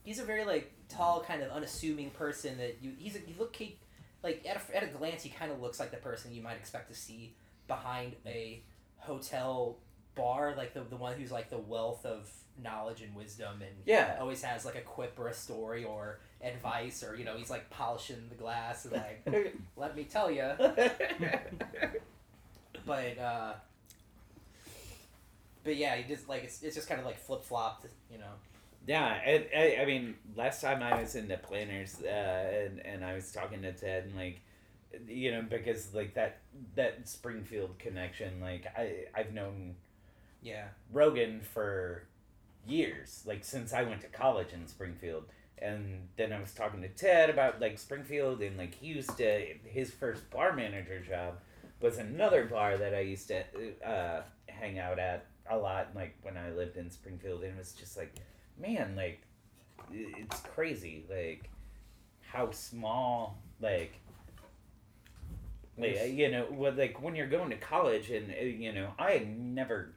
he's a very like tall, kind of unassuming person. That you, he's a, you look he, like at a, at a glance, he kind of looks like the person you might expect to see behind a hotel bar, like the the one who's like the wealth of knowledge and wisdom, and Yeah. always has like a quip or a story or advice, or you know, he's like polishing the glass and like, (laughs) let me tell you. (laughs) But uh, but yeah, he just like it's, it's just kind of like flip flopped, you know. Yeah, and I, I mean, last time I was in the Planter's, uh, and and I was talking to Ted, and like, you know, because like that that Springfield connection, like I I've known Yeah. Rogan for years, like since I went to college in Springfield. And then I was talking to Ted about like Springfield and like he used to his first bar manager job was another bar that I used to uh, hang out at a lot like when I lived in Springfield and it was just like man like it's crazy like how small like like uh, you know like when you're going to college and uh, you know I had never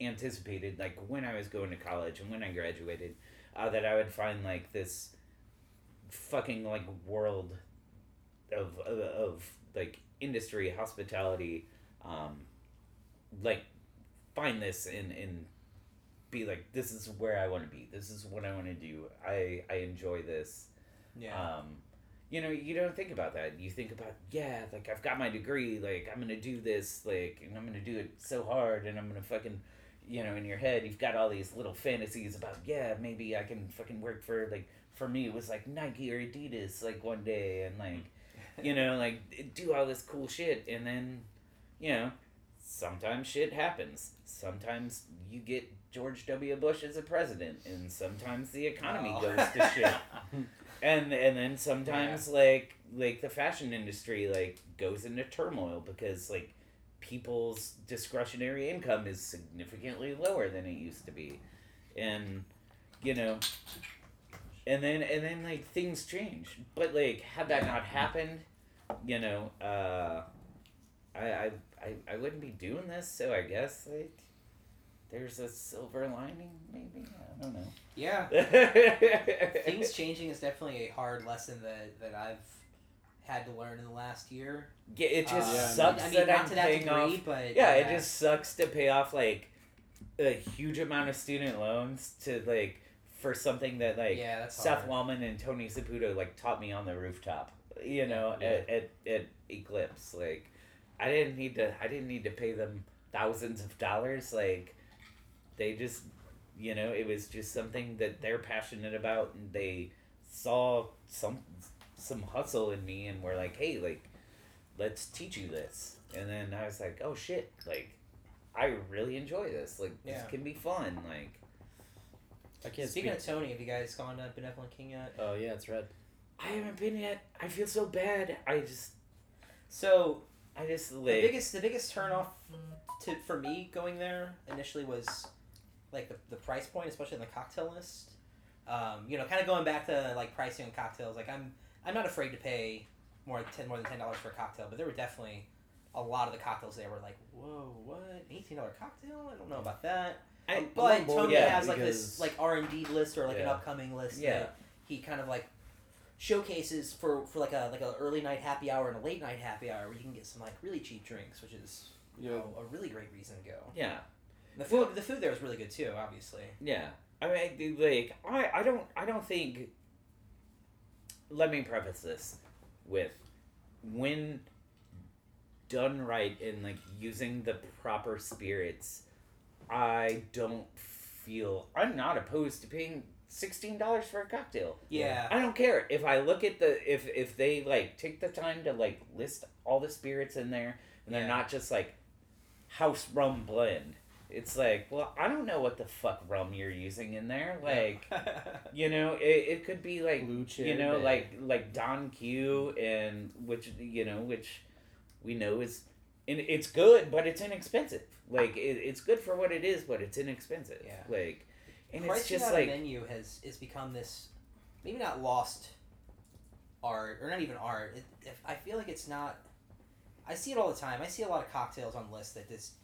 anticipated like when I was going to college and when I graduated uh, that I would find like this fucking like world of of, of like industry hospitality um like find this and and be like this is where I want to be. This is what I want to do. I I enjoy this. Yeah. um you know you don't think about that. You think about yeah like i've got my degree like i'm gonna do this like and i'm gonna do it so hard and i'm gonna fucking you know in your head you've got all these little fantasies about yeah maybe i can fucking work for like for me it was like nike or adidas like one day and like (laughs) you know like do all this cool shit and then you know sometimes shit happens. Sometimes you get george w. Bush as a president and sometimes the economy Oh. goes to shit (laughs) and and then sometimes like like the fashion industry like goes into turmoil because like people's discretionary income is significantly lower than it used to be. And you know and then and then like things change. But like had that not happened you know uh I, I i i wouldn't be doing this so i guess like there's a silver lining maybe i don't know yeah. (laughs) Things changing is definitely a hard lesson that that I've had to learn in the last year. Yeah, it just Uh, Yeah. sucks I mean, that not I'm to that paying degree, off. but Yeah, it just sucks to pay off like a huge amount of student loans to like for something that like yeah, Seth hard. Wallman and Tony Saputo like taught me on the rooftop. You know, Yeah. at, at at Eclipse. Like, I didn't need to. I didn't need to pay them thousands of dollars. Like, they just, you know, it was just something that they're passionate about, and they saw some some hustle in me, and were like, hey, like, let's teach you this. And then I was like, oh shit, like. I really enjoy this. Like Yeah. this can be fun. Like I can't Speaking speak. of Tony, have you guys gone to Benevolent King yet? oh yeah, it's red. I haven't been yet. I feel so bad. I just So I just the biggest the biggest turnoff to for me going there initially was like the, the price point, especially in the cocktail list. Um, you know, kind of going back to like pricing on cocktails. Like I'm I'm not afraid to pay more like ten more than ten dollars for a cocktail, but there were definitely a lot of the cocktails there were like, whoa, what eighteen dollar cocktail? I don't know about that. I, But on board Tony with has that like this like R and D list or like an upcoming list Yeah. that he kind of like showcases for for like a like a early night happy hour and a late night happy hour where you can get some like really cheap drinks, which is Yeah. know a really great reason to go. yeah, The food the food there is really good too, obviously. yeah. I mean, like I, I don't I don't think. Let me preface this with, when done right and like using the proper spirits, I don't feel I'm not opposed to paying sixteen dollars for a cocktail. Yeah. I don't care if I look at the if if they like take the time to like list all the spirits in there and they're not just like house rum blend. It's like, well, I don't know what the fuck rum you're using in there. Like, (laughs) you know, it, it could be like you know, like like Don Q and which you know which we know is and it's good, but it's inexpensive. Like it, it's good for what it is, but it's inexpensive. Yeah. Like, and Pricing it's just like menu has is become this maybe not lost art or not even art. It, if, I feel like it's not. I see it all the time. I see a lot of cocktails on lists that just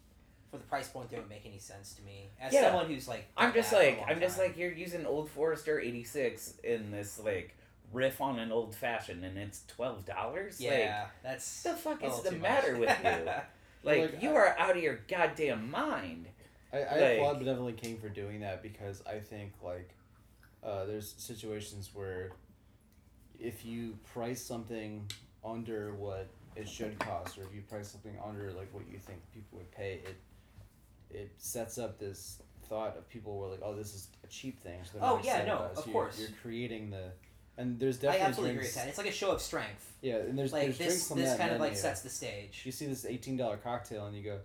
for the price point don't make any sense to me. As Yeah. someone who's like, I'm just that for a like I'm just like you're using Old Forester '86 in this like riff on an old fashioned, and it's twelve dollars. yeah, that's the fuck is the matter much. with you? (laughs) Like, Like, you I- are out of your goddamn mind. I, I Like- applaud Benevolent King for doing that because I think like uh, there's situations where if you price something under what it should cost, or if you price something under like what you think people would pay, it it sets up this thought of people were like, oh, this is a cheap thing. So they're Oh, yeah, no, it. So of you're- course. You're creating the and there's definitely. I absolutely agree with that. It's like a show of strength. Yeah, and there's Like there's this, this kind of like sets the stage. You see this eighteen dollar cocktail and you go,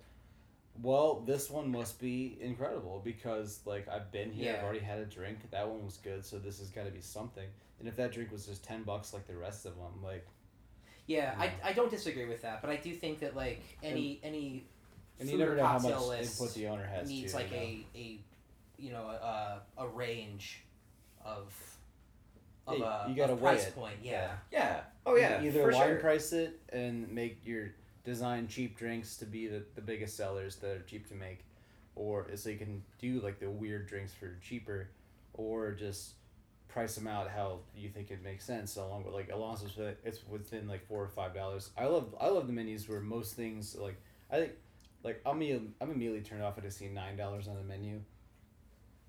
well, this one must be incredible because like I've been here, I've already had a drink. That one was good, so this has got to be something. And if that drink was just ten bucks like the rest of them, like Yeah, Yeah. I, I don't disagree with that, but I do think that like any any and food you never or know how much list input the owner has. needs too, like you know? a a you know a a range of of Yeah, a, you gotta of price it. point. Yeah. Yeah. Oh yeah. E- either for line sure. price it and make your design cheap drinks to be the, the biggest sellers that are cheap to make, or so you can do like the weird drinks for cheaper, or just price them out how you think it makes sense. Along with like Alonso's, uh, it's within like four or five dollars. I love I love the menus where most things like I think like I'm I'm immediately turned off at to see nine dollars on the menu.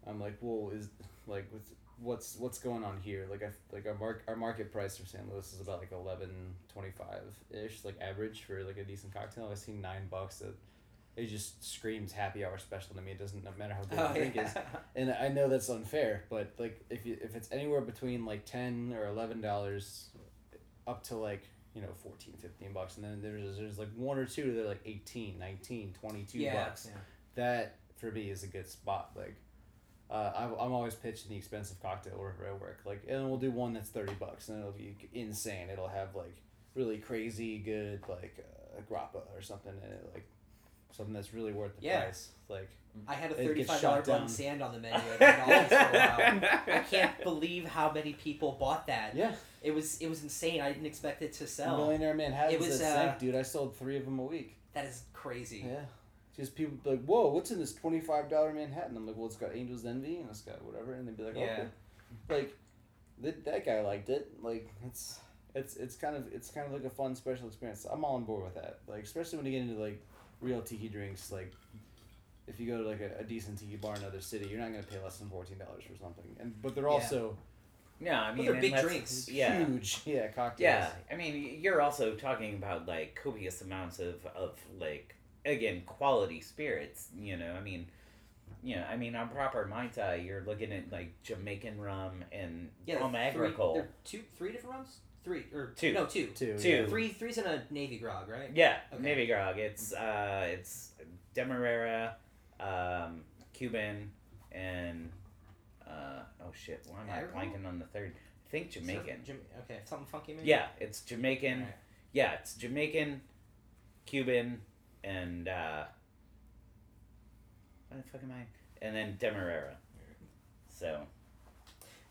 I'm like, well, is like what's what's what's going on here? Like I like our mark our market price for San Luis is about like eleven twenty five ish, like average for like a decent cocktail. I see nine bucks. That it just screams happy hour special to me. It doesn't no matter how good Oh, the drink yeah. is. And I know that's unfair, but like if you if it's anywhere between like ten or eleven dollars, up to like you know 14 15 bucks and then there's there's like one or two that are like 18 19 22 yeah. bucks yeah. that for me is a good spot. Like, uh, I'm, I'm always pitching the expensive cocktail wherever I work. Like, and we'll do one that's thirty bucks, and it'll be insane. It'll have like really crazy good like uh, grappa or something in it, like something that's really worth the Yeah. price. Like, I had a thirty-five dollar gets five shot dollar bun sand on the menu (laughs) at McDonald's for a while. I can't (laughs) believe how many people bought that. yeah, It was it was insane. I didn't expect it to sell. Millionaire Manhattan's It was, at uh, sink, dude. I sold three of them a week. That is crazy. Yeah. Just people be like, whoa, what's in this twenty five dollar Manhattan? I'm like, well, it's got Angel's Envy and it's got whatever, and they'd be like, Yeah. okay, like that that guy liked it. Like it's it's it's kind of it's kind of like a fun special experience. I'm all on board with that. Like especially when you get into like real tiki drinks, like. If you go to like a, a decent tiki bar in another city, you're not gonna pay less than fourteen dollars for something. And but they're also Yeah, I mean, they're big unless- drinks. (laughs) Yeah. huge. (laughs) Yeah, cocktails. Yeah, I mean, you're also talking about like copious amounts of of like again quality spirits. You know, I mean, you know, I mean, on proper mai tai, you're looking at like Jamaican rum and Yeah, rum there are three, agricole. there are two, three different rums. Three or Two. No, two. Two. Two. yeah. Three, three's in a navy grog, right? Yeah, Okay. Navy Grog. It's uh, it's Demerara, um, Cuban, and uh, oh shit, why am I Agricole? blanking on the third? I think Jamaican. So, Jam- okay, something funky maybe. Yeah, it's Jamaican. Alright. Yeah, it's Jamaican, Cuban, and uh, what the fuck am I? And then Demerara. So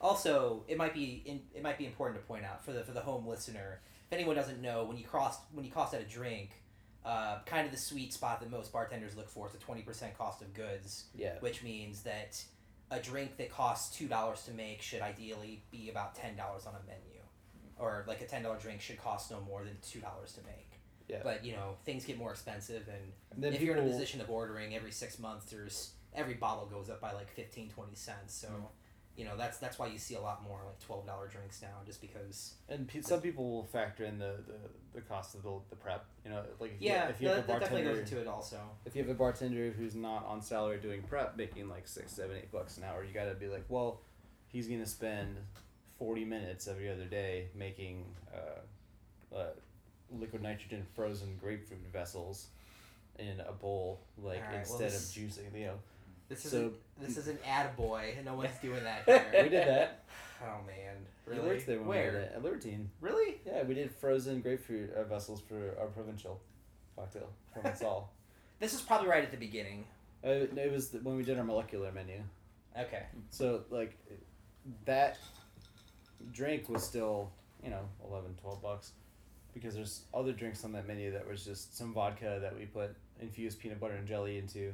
Also, it might be in, it might be important to point out for the for the home listener. If anyone doesn't know, when you cross when you cost out a drink, uh, kind of the sweet spot that most bartenders look for is a twenty percent cost of goods, Yeah. which means that a drink that costs two dollars to make should ideally be about ten dollars on a menu, or like a ten dollar drink should cost no more than two dollars to make. Yeah. But you know things get more expensive, and And if you're in a position of ordering every six months, there's every bottle goes up by like 15, 20 cents. So, Mm. You know that's that's why you see a lot more like twelve dollar drinks now, just because. And pe- some people will factor in the, the, the cost of the, the prep. You know, like if Yeah, you, if you no, have that, a that definitely bartender, goes into it also. if you have a bartender who's not on salary doing prep, making like six, seven, eight bucks an hour, you got to be like, well, he's gonna spend forty minutes every other day making uh, uh, liquid nitrogen frozen grapefruit vessels in a bowl, like right, well, instead this- of juicing. You know, This So- isn't this is an ad boy, and no one's doing that (laughs) here. we did that. oh man, You really? worked there Where? did it at Libertine. Really? Yeah, we did frozen grapefruit uh, vessels for our provincial cocktail, Provençal. (laughs) This is probably right at the beginning. Uh, it was the, when we did our molecular menu. Okay. So like that drink was still, you know, 11, 12 bucks because there's other drinks on that menu that was just some vodka that we put infused peanut butter and jelly into,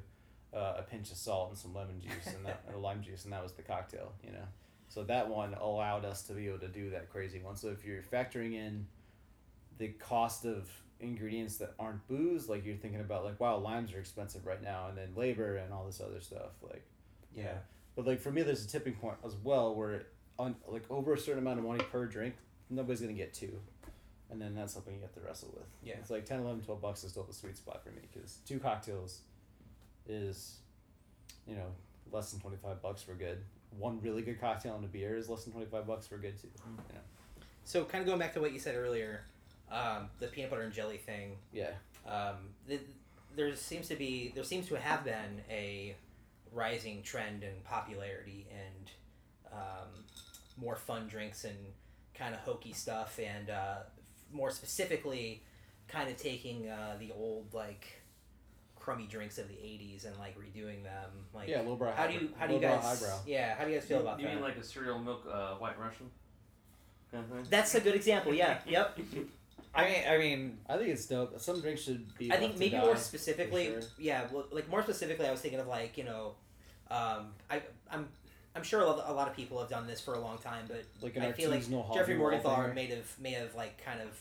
uh, a pinch of salt and some lemon juice and that a lime juice and that was the cocktail, you know. So that one allowed us to be able to do that crazy one. So if you're factoring in the cost of ingredients that aren't booze, like you're thinking about like wow limes are expensive right now, and then labor and all this other stuff. Like Yeah. but like for me, there's a tipping point as well where on like over a certain amount of money per drink, nobody's gonna get two, and then that's something you have to wrestle with. Yeah. it's like 10, 11, 12 bucks is still the sweet spot for me because two cocktails is, you know, less than twenty five bucks for good. One really good cocktail and a beer is less than twenty five bucks for good too. You know? So kind of going back to what you said earlier, um, the peanut butter and jelly thing. Yeah. Um, th- there seems to be there seems to have been a rising trend in popularity and um, more fun drinks and kind of hokey stuff, and uh, more specifically, kind of taking uh, the old like crummy drinks of the '80s and like redoing them. Like, yeah, lowbrow. how do you how do you lowbrow, guys highbrow. yeah how do you guys feel about you that? mean like a cereal milk uh, white Russian kind of? That's a good example. Yeah. (laughs) Yep. I mean, I mean, I think it's dope. Some drinks should be. I think maybe more specifically, sure. yeah, well, like more specifically, I was thinking of like you know, um, I I'm I'm sure a lot of people have done this for a long time, but like I feel like artisanal Jeffrey hobby wall Morgenthaler thing. may have may have like kind of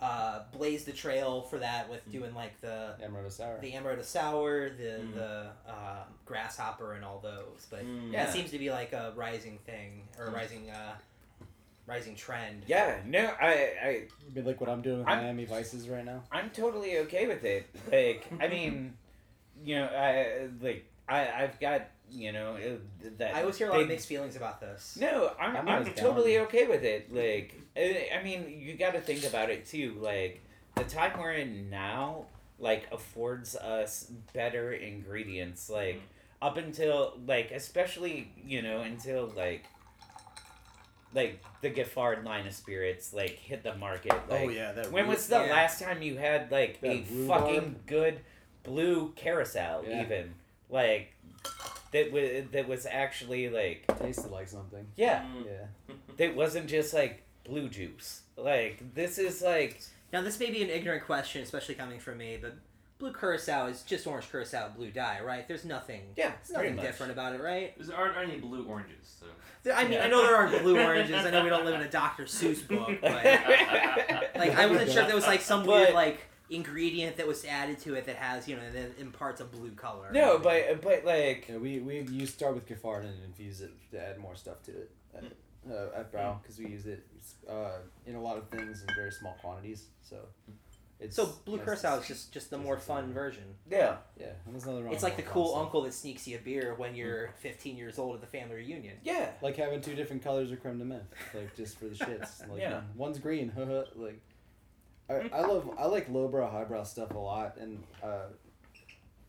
uh, blazed the trail for that with doing like the Amaretto sour. the amaretto sour, the Mm. the uh, grasshopper, and all those. But Mm. yeah, Yeah. it seems to be like a rising thing or a Mm. rising uh, rising trend. yeah, no, I, I, I mean, like what I'm doing with I'm- Miami Vices right now. I'm totally okay with it. Like, I mean, you know, I like, I, I've got, you know, uh, that. I always hear a lot of mixed feelings about this. No, I'm, I'm I'm, always down. totally okay with it. Like, I I mean, you got to think about it too. Like, the time we're in now, like, affords us better ingredients. Like, up until, like, especially, you know, until, like, like the Giffard line of spirits like hit the market. Like, oh yeah, that. when root- was the Yeah. last time you had like a That rhubarb? fucking good blue curacao Yeah. even like that was that was actually like tasted like something? yeah Mm. Yeah. (laughs) that wasn't just like blue juice like this is like Now, this may be an ignorant question, especially coming from me, but blue curacao is just orange curacao with blue dye, right? There's nothing, yeah there's nothing much. different about it, right? There aren't any blue oranges. So. There- I mean, I know there aren't blue oranges. I know we don't live in a Dr. Seuss book, but (laughs) like I wasn't sure if there was like some weird like ingredient that was added to it that has you know that imparts a blue color. no but but like Yeah, we we you start with Giffard and infuse it to add more stuff to it at, uh, at Brow because we use it uh, in a lot of things in very small quantities. So it's So blue nice curacao is just just the more fun right. version. yeah yeah. And there's nothing wrong. It's like the cool stuff. uncle that sneaks you a beer when you're 15 years old at the family reunion. yeah Like having two different colors of creme de menthe, like just for the shits. (laughs) Like Yeah. one's green, (laughs) like I, I love I like lowbrow highbrow stuff a lot, and uh,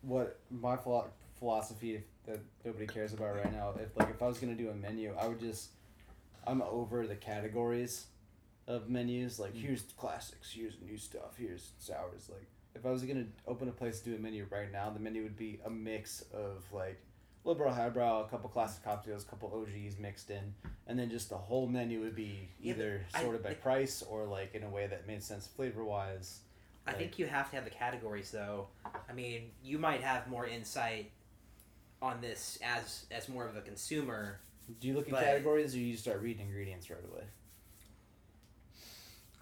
what my philo- philosophy that nobody cares about right now. If like if I was gonna do a menu, I would just I'm over the categories of menus. Like Mm. here's classics, here's new stuff, here's sours. Like if I was gonna open a place to do a menu right now, the menu would be a mix of like lowbrow, highbrow, a couple classic cocktails, a couple OGs mixed in, and then just the whole menu would be Yeah, but either I- sorted by price or like in a way that made sense flavor wise. I think you have to have the categories though. I mean, you might have more insight on this as as more of a consumer. Do you look at categories or you start reading ingredients right away?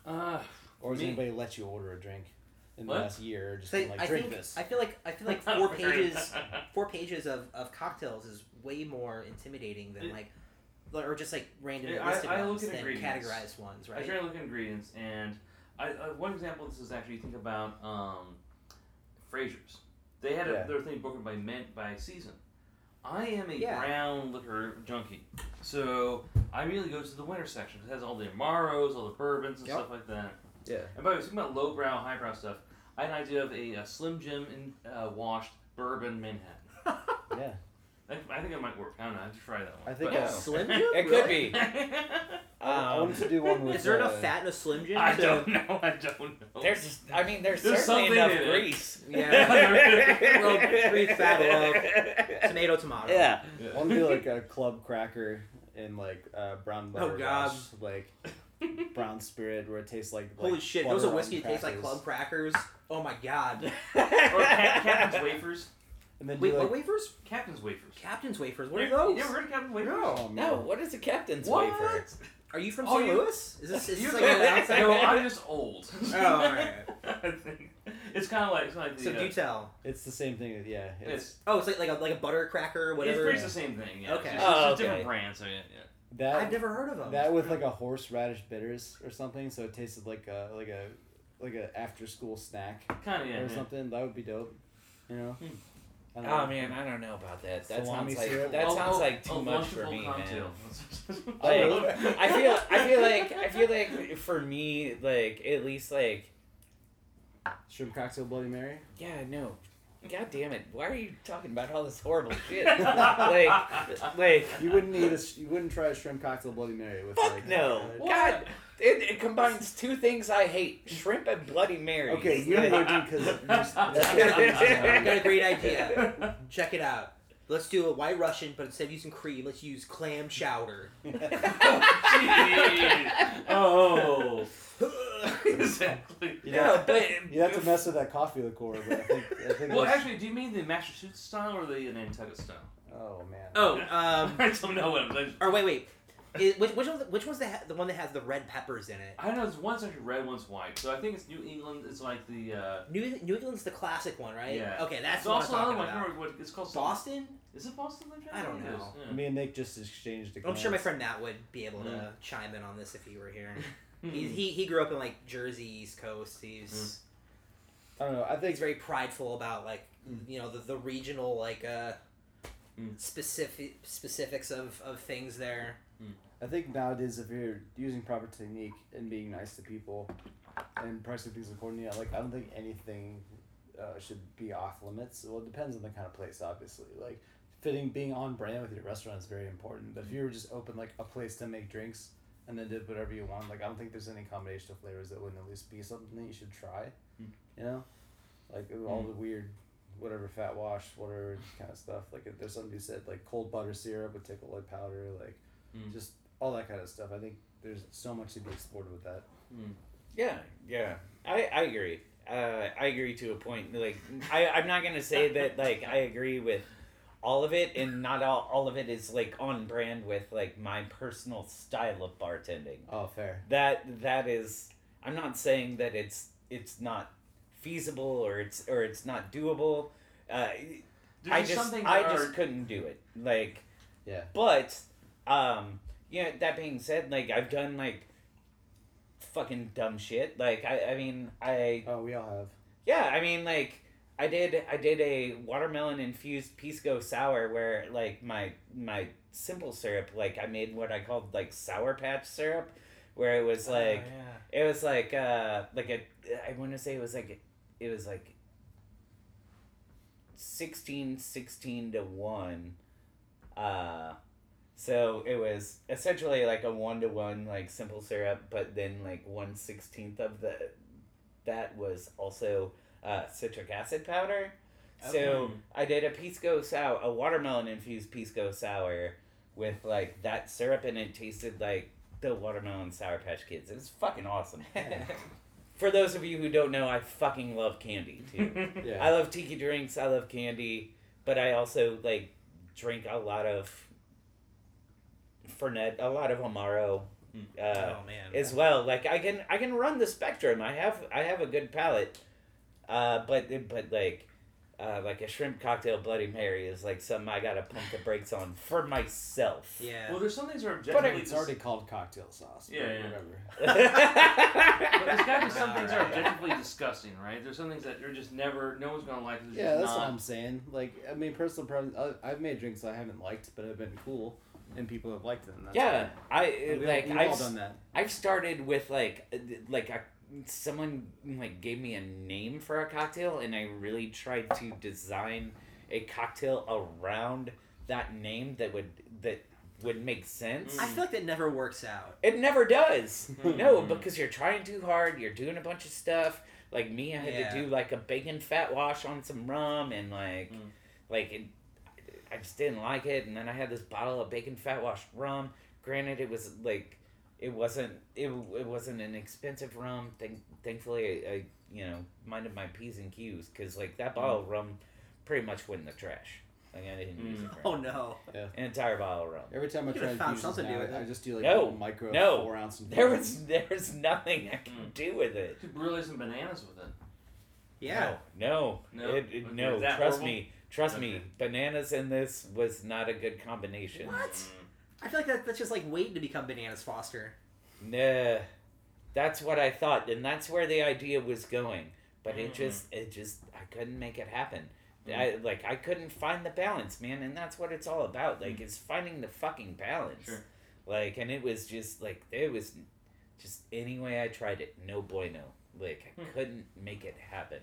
Uh, Or does Me- anybody let you order a drink in the What? last year or just So been like I drink think this? I feel like I feel like (laughs) four pages (laughs) four pages of, of cocktails is way more intimidating than It- like or just like random Yeah, I- listed I look ones at than ingredients. categorized ones, right? I right? try to look at ingredients, and I, uh, one example of this is actually you think about um, Frazer's. They had a, their thing broken by mint by season. I am a Yeah. brown liquor junkie, so I really go to the winter section. It has all the amaros, all the bourbons, and Yep. stuff like that. Yeah. And by the way, speaking about lowbrow, highbrow stuff, I had an idea of a, a Slim Jim in, uh, washed bourbon Manhattan. (laughs) yeah. I, I think it might work. I don't know. I have to try that one. I think But- Yeah. Slim (laughs) Jim? it could be (laughs) I, I um, wanted to do one with. Is there uh, enough fat in a Slim Jim? I to- don't know. I don't know. there's I mean there's, There's certainly something enough in it. grease Yeah. Well, breathe fat of tomato tomato. yeah Yeah. I want to do like a club cracker in like uh, brown Oh, butter. God. rush, like (laughs) brown spirit where it tastes like. like Holy shit! Those are whiskey that tastes like club crackers. Oh my god. (laughs) or Cap- (laughs) Captain's wafers. and then Wait, do what wafers? Captain's wafers. Captain's wafers. What are those? You ever heard of Captain's wafers? oh, man. No, what is a captain's What? wafer? Are you from Oh, St. you- Louis? Is this, is this like an no, I'm just old. Oh, alright. It's kind of like it's like the. So uh, do tell. It's the same thing. Yeah, it's, it's Oh, it's like like a like a butter cracker or it's pretty much the same thing. Yeah. Okay. It's just, Oh, it's just different okay. brands. So yeah, yeah. That. I've never heard of them. That with like a horseradish bitters or something, so it tasted like a like a like a after school snack Kind of yeah. or yeah. something. That would be dope. You know. Hmm. I Oh know. man, I don't know about that. That Salami sounds like syrup? that Oh, sounds oh, like too oh, much for wonderful me, man. (laughs) Like, I feel, I feel like, I feel like for me, like at least like, Shrimp cocktail Bloody Mary. yeah, no, god damn it, why are you talking about all this horrible shit? like, like, You wouldn't eat a you wouldn't try a shrimp cocktail Bloody Mary with fuck like no, uh, God, it, it combines two things I hate: shrimp and Bloody Mary. Okay, you Like, wouldn't because (laughs) that's I got a great idea. Check it out. Let's do a white Russian, but instead of using cream, let's use clam chowder. (laughs) Jeez. oh. (laughs) (laughs) exactly. You no, have, but you have to mess with that coffee liqueur, but I think I think. (laughs) Well, that's- actually, do you mean the Massachusetts style or the Nantucket style? oh man. Oh, (laughs) um, I don't know what I'm or wait, wait. Is, which which one? Which one's the the one that has the red peppers in it? I don't know it's one's actually red, one's white. So I think it's New England. It's like the. Uh, New New England's the classic one, right? Yeah. Okay, that's it's what also I'm another talking one. I about. can't remember what it's called. Boston? Is it Boston? I'm trying I don't know. is, yeah. Me and Nick just exchanged a I'm sure my friend Matt would be able to Mm. chime in on this if he were here. Hmm. he, he he grew up in like Jersey, East Coast. He's I don't know. I think he's very prideful about like you know the, the regional like uh Mm. specific specifics of, of things there. I think nowadays if you're using proper technique and being nice to people and pricing things accordingly, like I don't think anything uh, should be off limits. Well, it depends on the kind of place, obviously. Like fitting, being on brand with your restaurant is very important. But if you were just open like a place to make drinks and then did whatever you want, like I don't think there's any combination of flavors that wouldn't at least be something that you should try. Mm. You know, like all the weird. Whatever fat wash, whatever kind of stuff. Like if there's something you said, like cold butter syrup with tickle like powder, like Mm. just all that kind of stuff. I think there's so much to be explored with that. Hmm. Yeah, yeah, I, I agree. Uh, I agree to a point. Like, I, I'm not gonna say that like I agree with all of it, and not all, all of it is like on brand with like my personal style of bartending. Oh, fair. That that is. I'm not saying that it's it's not feasible or it's or it's not doable. Uh, There's I just just something I that just couldn't do it. Like, Yeah. but um, yeah. That being said, like I've done like fucking dumb shit. Like I I mean I Oh, we all have. yeah, I mean like I did I did a watermelon infused pisco sour where like my my simple syrup like I made what I called like sour patch syrup where it was like it was like uh like a I want to say it was like it was like 16 16 to 1 uh so it was essentially like a one to one like simple syrup but then like one sixteenth of the that was also uh, citric acid powder so I did a pisco sour a watermelon infused pisco sour with like that syrup and it tasted like the watermelon sour patch kids it was fucking awesome (laughs) for those of you who don't know I fucking love candy too (laughs) Yeah. I love tiki drinks. I love candy, but I also like drink a lot of Fernet, a lot of Amaro, Mm. uh, oh man. as well. Like I can I can run the spectrum. I have I have a good palate, uh, but but like. Uh, like a shrimp cocktail Bloody Mary is like something I gotta pump the brakes on for myself. yeah. Well, there's some things that are But objectively. it's already called cocktail sauce. Yeah, yeah. Whatever. (laughs) But there's got to be some things that are (laughs) objectively disgusting, right? There's some things that you're just never. No one's gonna like. It's Yeah, that's not. what I'm saying. Like, I mean, personal preference. I- I've made drinks I haven't liked, but have been cool, and people have liked them. That's yeah, fine. I And we like we've I've all done that. I've started with like uh, like a, someone like gave me a name for a cocktail and I really tried to design a cocktail around that name that would that would make sense. I feel like that never works out. It never does. no, Mhm. because you're trying too hard, you're doing a bunch of stuff. Like me, I had Yeah. to do like a bacon fat wash on some rum and like Mm. like it, I just didn't like it and then I had this bottle of bacon fat wash rum. Granted it was like it wasn't it, it wasn't an expensive rum. Thank, thankfully I, I you know minded my p's and q's cuz like that bottle of rum pretty much went in the trash. Like I didn't use Mm. it. Oh no. An entire bottle of rum. Every time I try could've found infusions something to now, do with I, I just do like No, little micro no. four ounce. There infusions. was there was nothing I could Mm. do with it. You Could really some bananas with it. Yeah. No, no, No? It, it- Okay, no. Trust horrible? me, trust me. Bananas in this was not a good combination. What? I feel like that, that's just like waiting to become bananas Foster. Nah, that's what I thought, and that's where the idea was going. But it Mm. just, it just, I couldn't make it happen. Mm. I like, I couldn't find the balance, man, and that's what it's all about. Like, it's finding the fucking balance. Sure. Like, and it was just like there was, just any way I tried it, no bueno. Like, I Hmm. couldn't make it happen.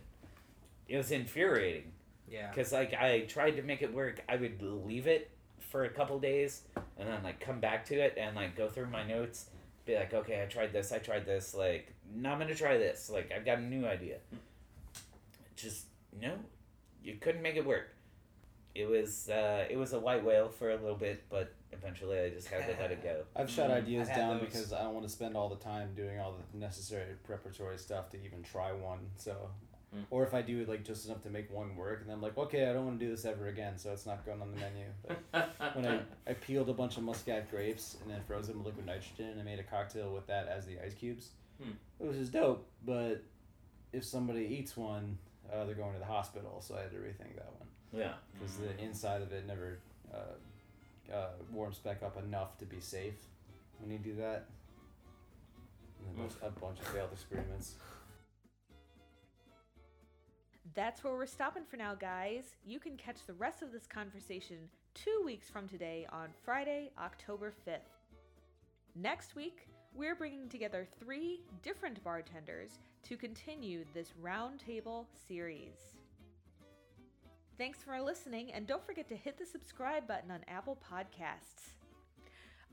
It was infuriating. Yeah. Because like I tried to make it work, I would leave it for a couple days and then like come back to it and like go through my notes, be like, okay, I tried this, I tried this, like now I'm gonna try this, like I've got a new idea. Just no, you couldn't make it work. It was uh, it was a white whale for a little bit, but eventually I just had to let it go. (sighs) I've shut Mm, ideas I've down those. because I don't want to spend all the time doing all the necessary preparatory stuff to even try one. So, Mm. or if I do it like just enough to make one work, and then I'm like, okay, I don't want to do this ever again, so it's not going on the menu. But (laughs) when I, I peeled a bunch of muscat grapes and then froze them with liquid nitrogen and I made a cocktail with that as the ice cubes. Hmm. It was just dope, but if somebody eats one, uh, they're going to the hospital, so I had to rethink that one Yeah. because the inside of it never uh, uh, warms back up enough to be safe when you do that. A bunch of failed experiments. That's where we're stopping for now, guys. You can catch the rest of this conversation two weeks from today on Friday, October 5th. Next week, we're bringing together three different bartenders to continue this roundtable series. Thanks for listening, and don't forget to hit the subscribe button on Apple Podcasts.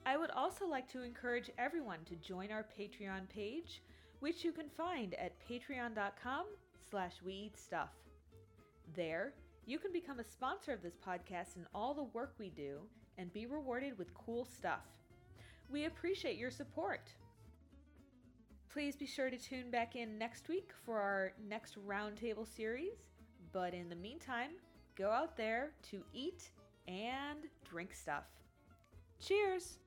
I would also like to encourage everyone to join our Patreon page, which you can find at patreon.com slash we eat stuff. There, you can become a sponsor of this podcast and all the work we do and be rewarded with cool stuff. We appreciate your support. Please be sure to tune back in next week for our next roundtable series. But in the meantime, go out there to eat and drink stuff. Cheers!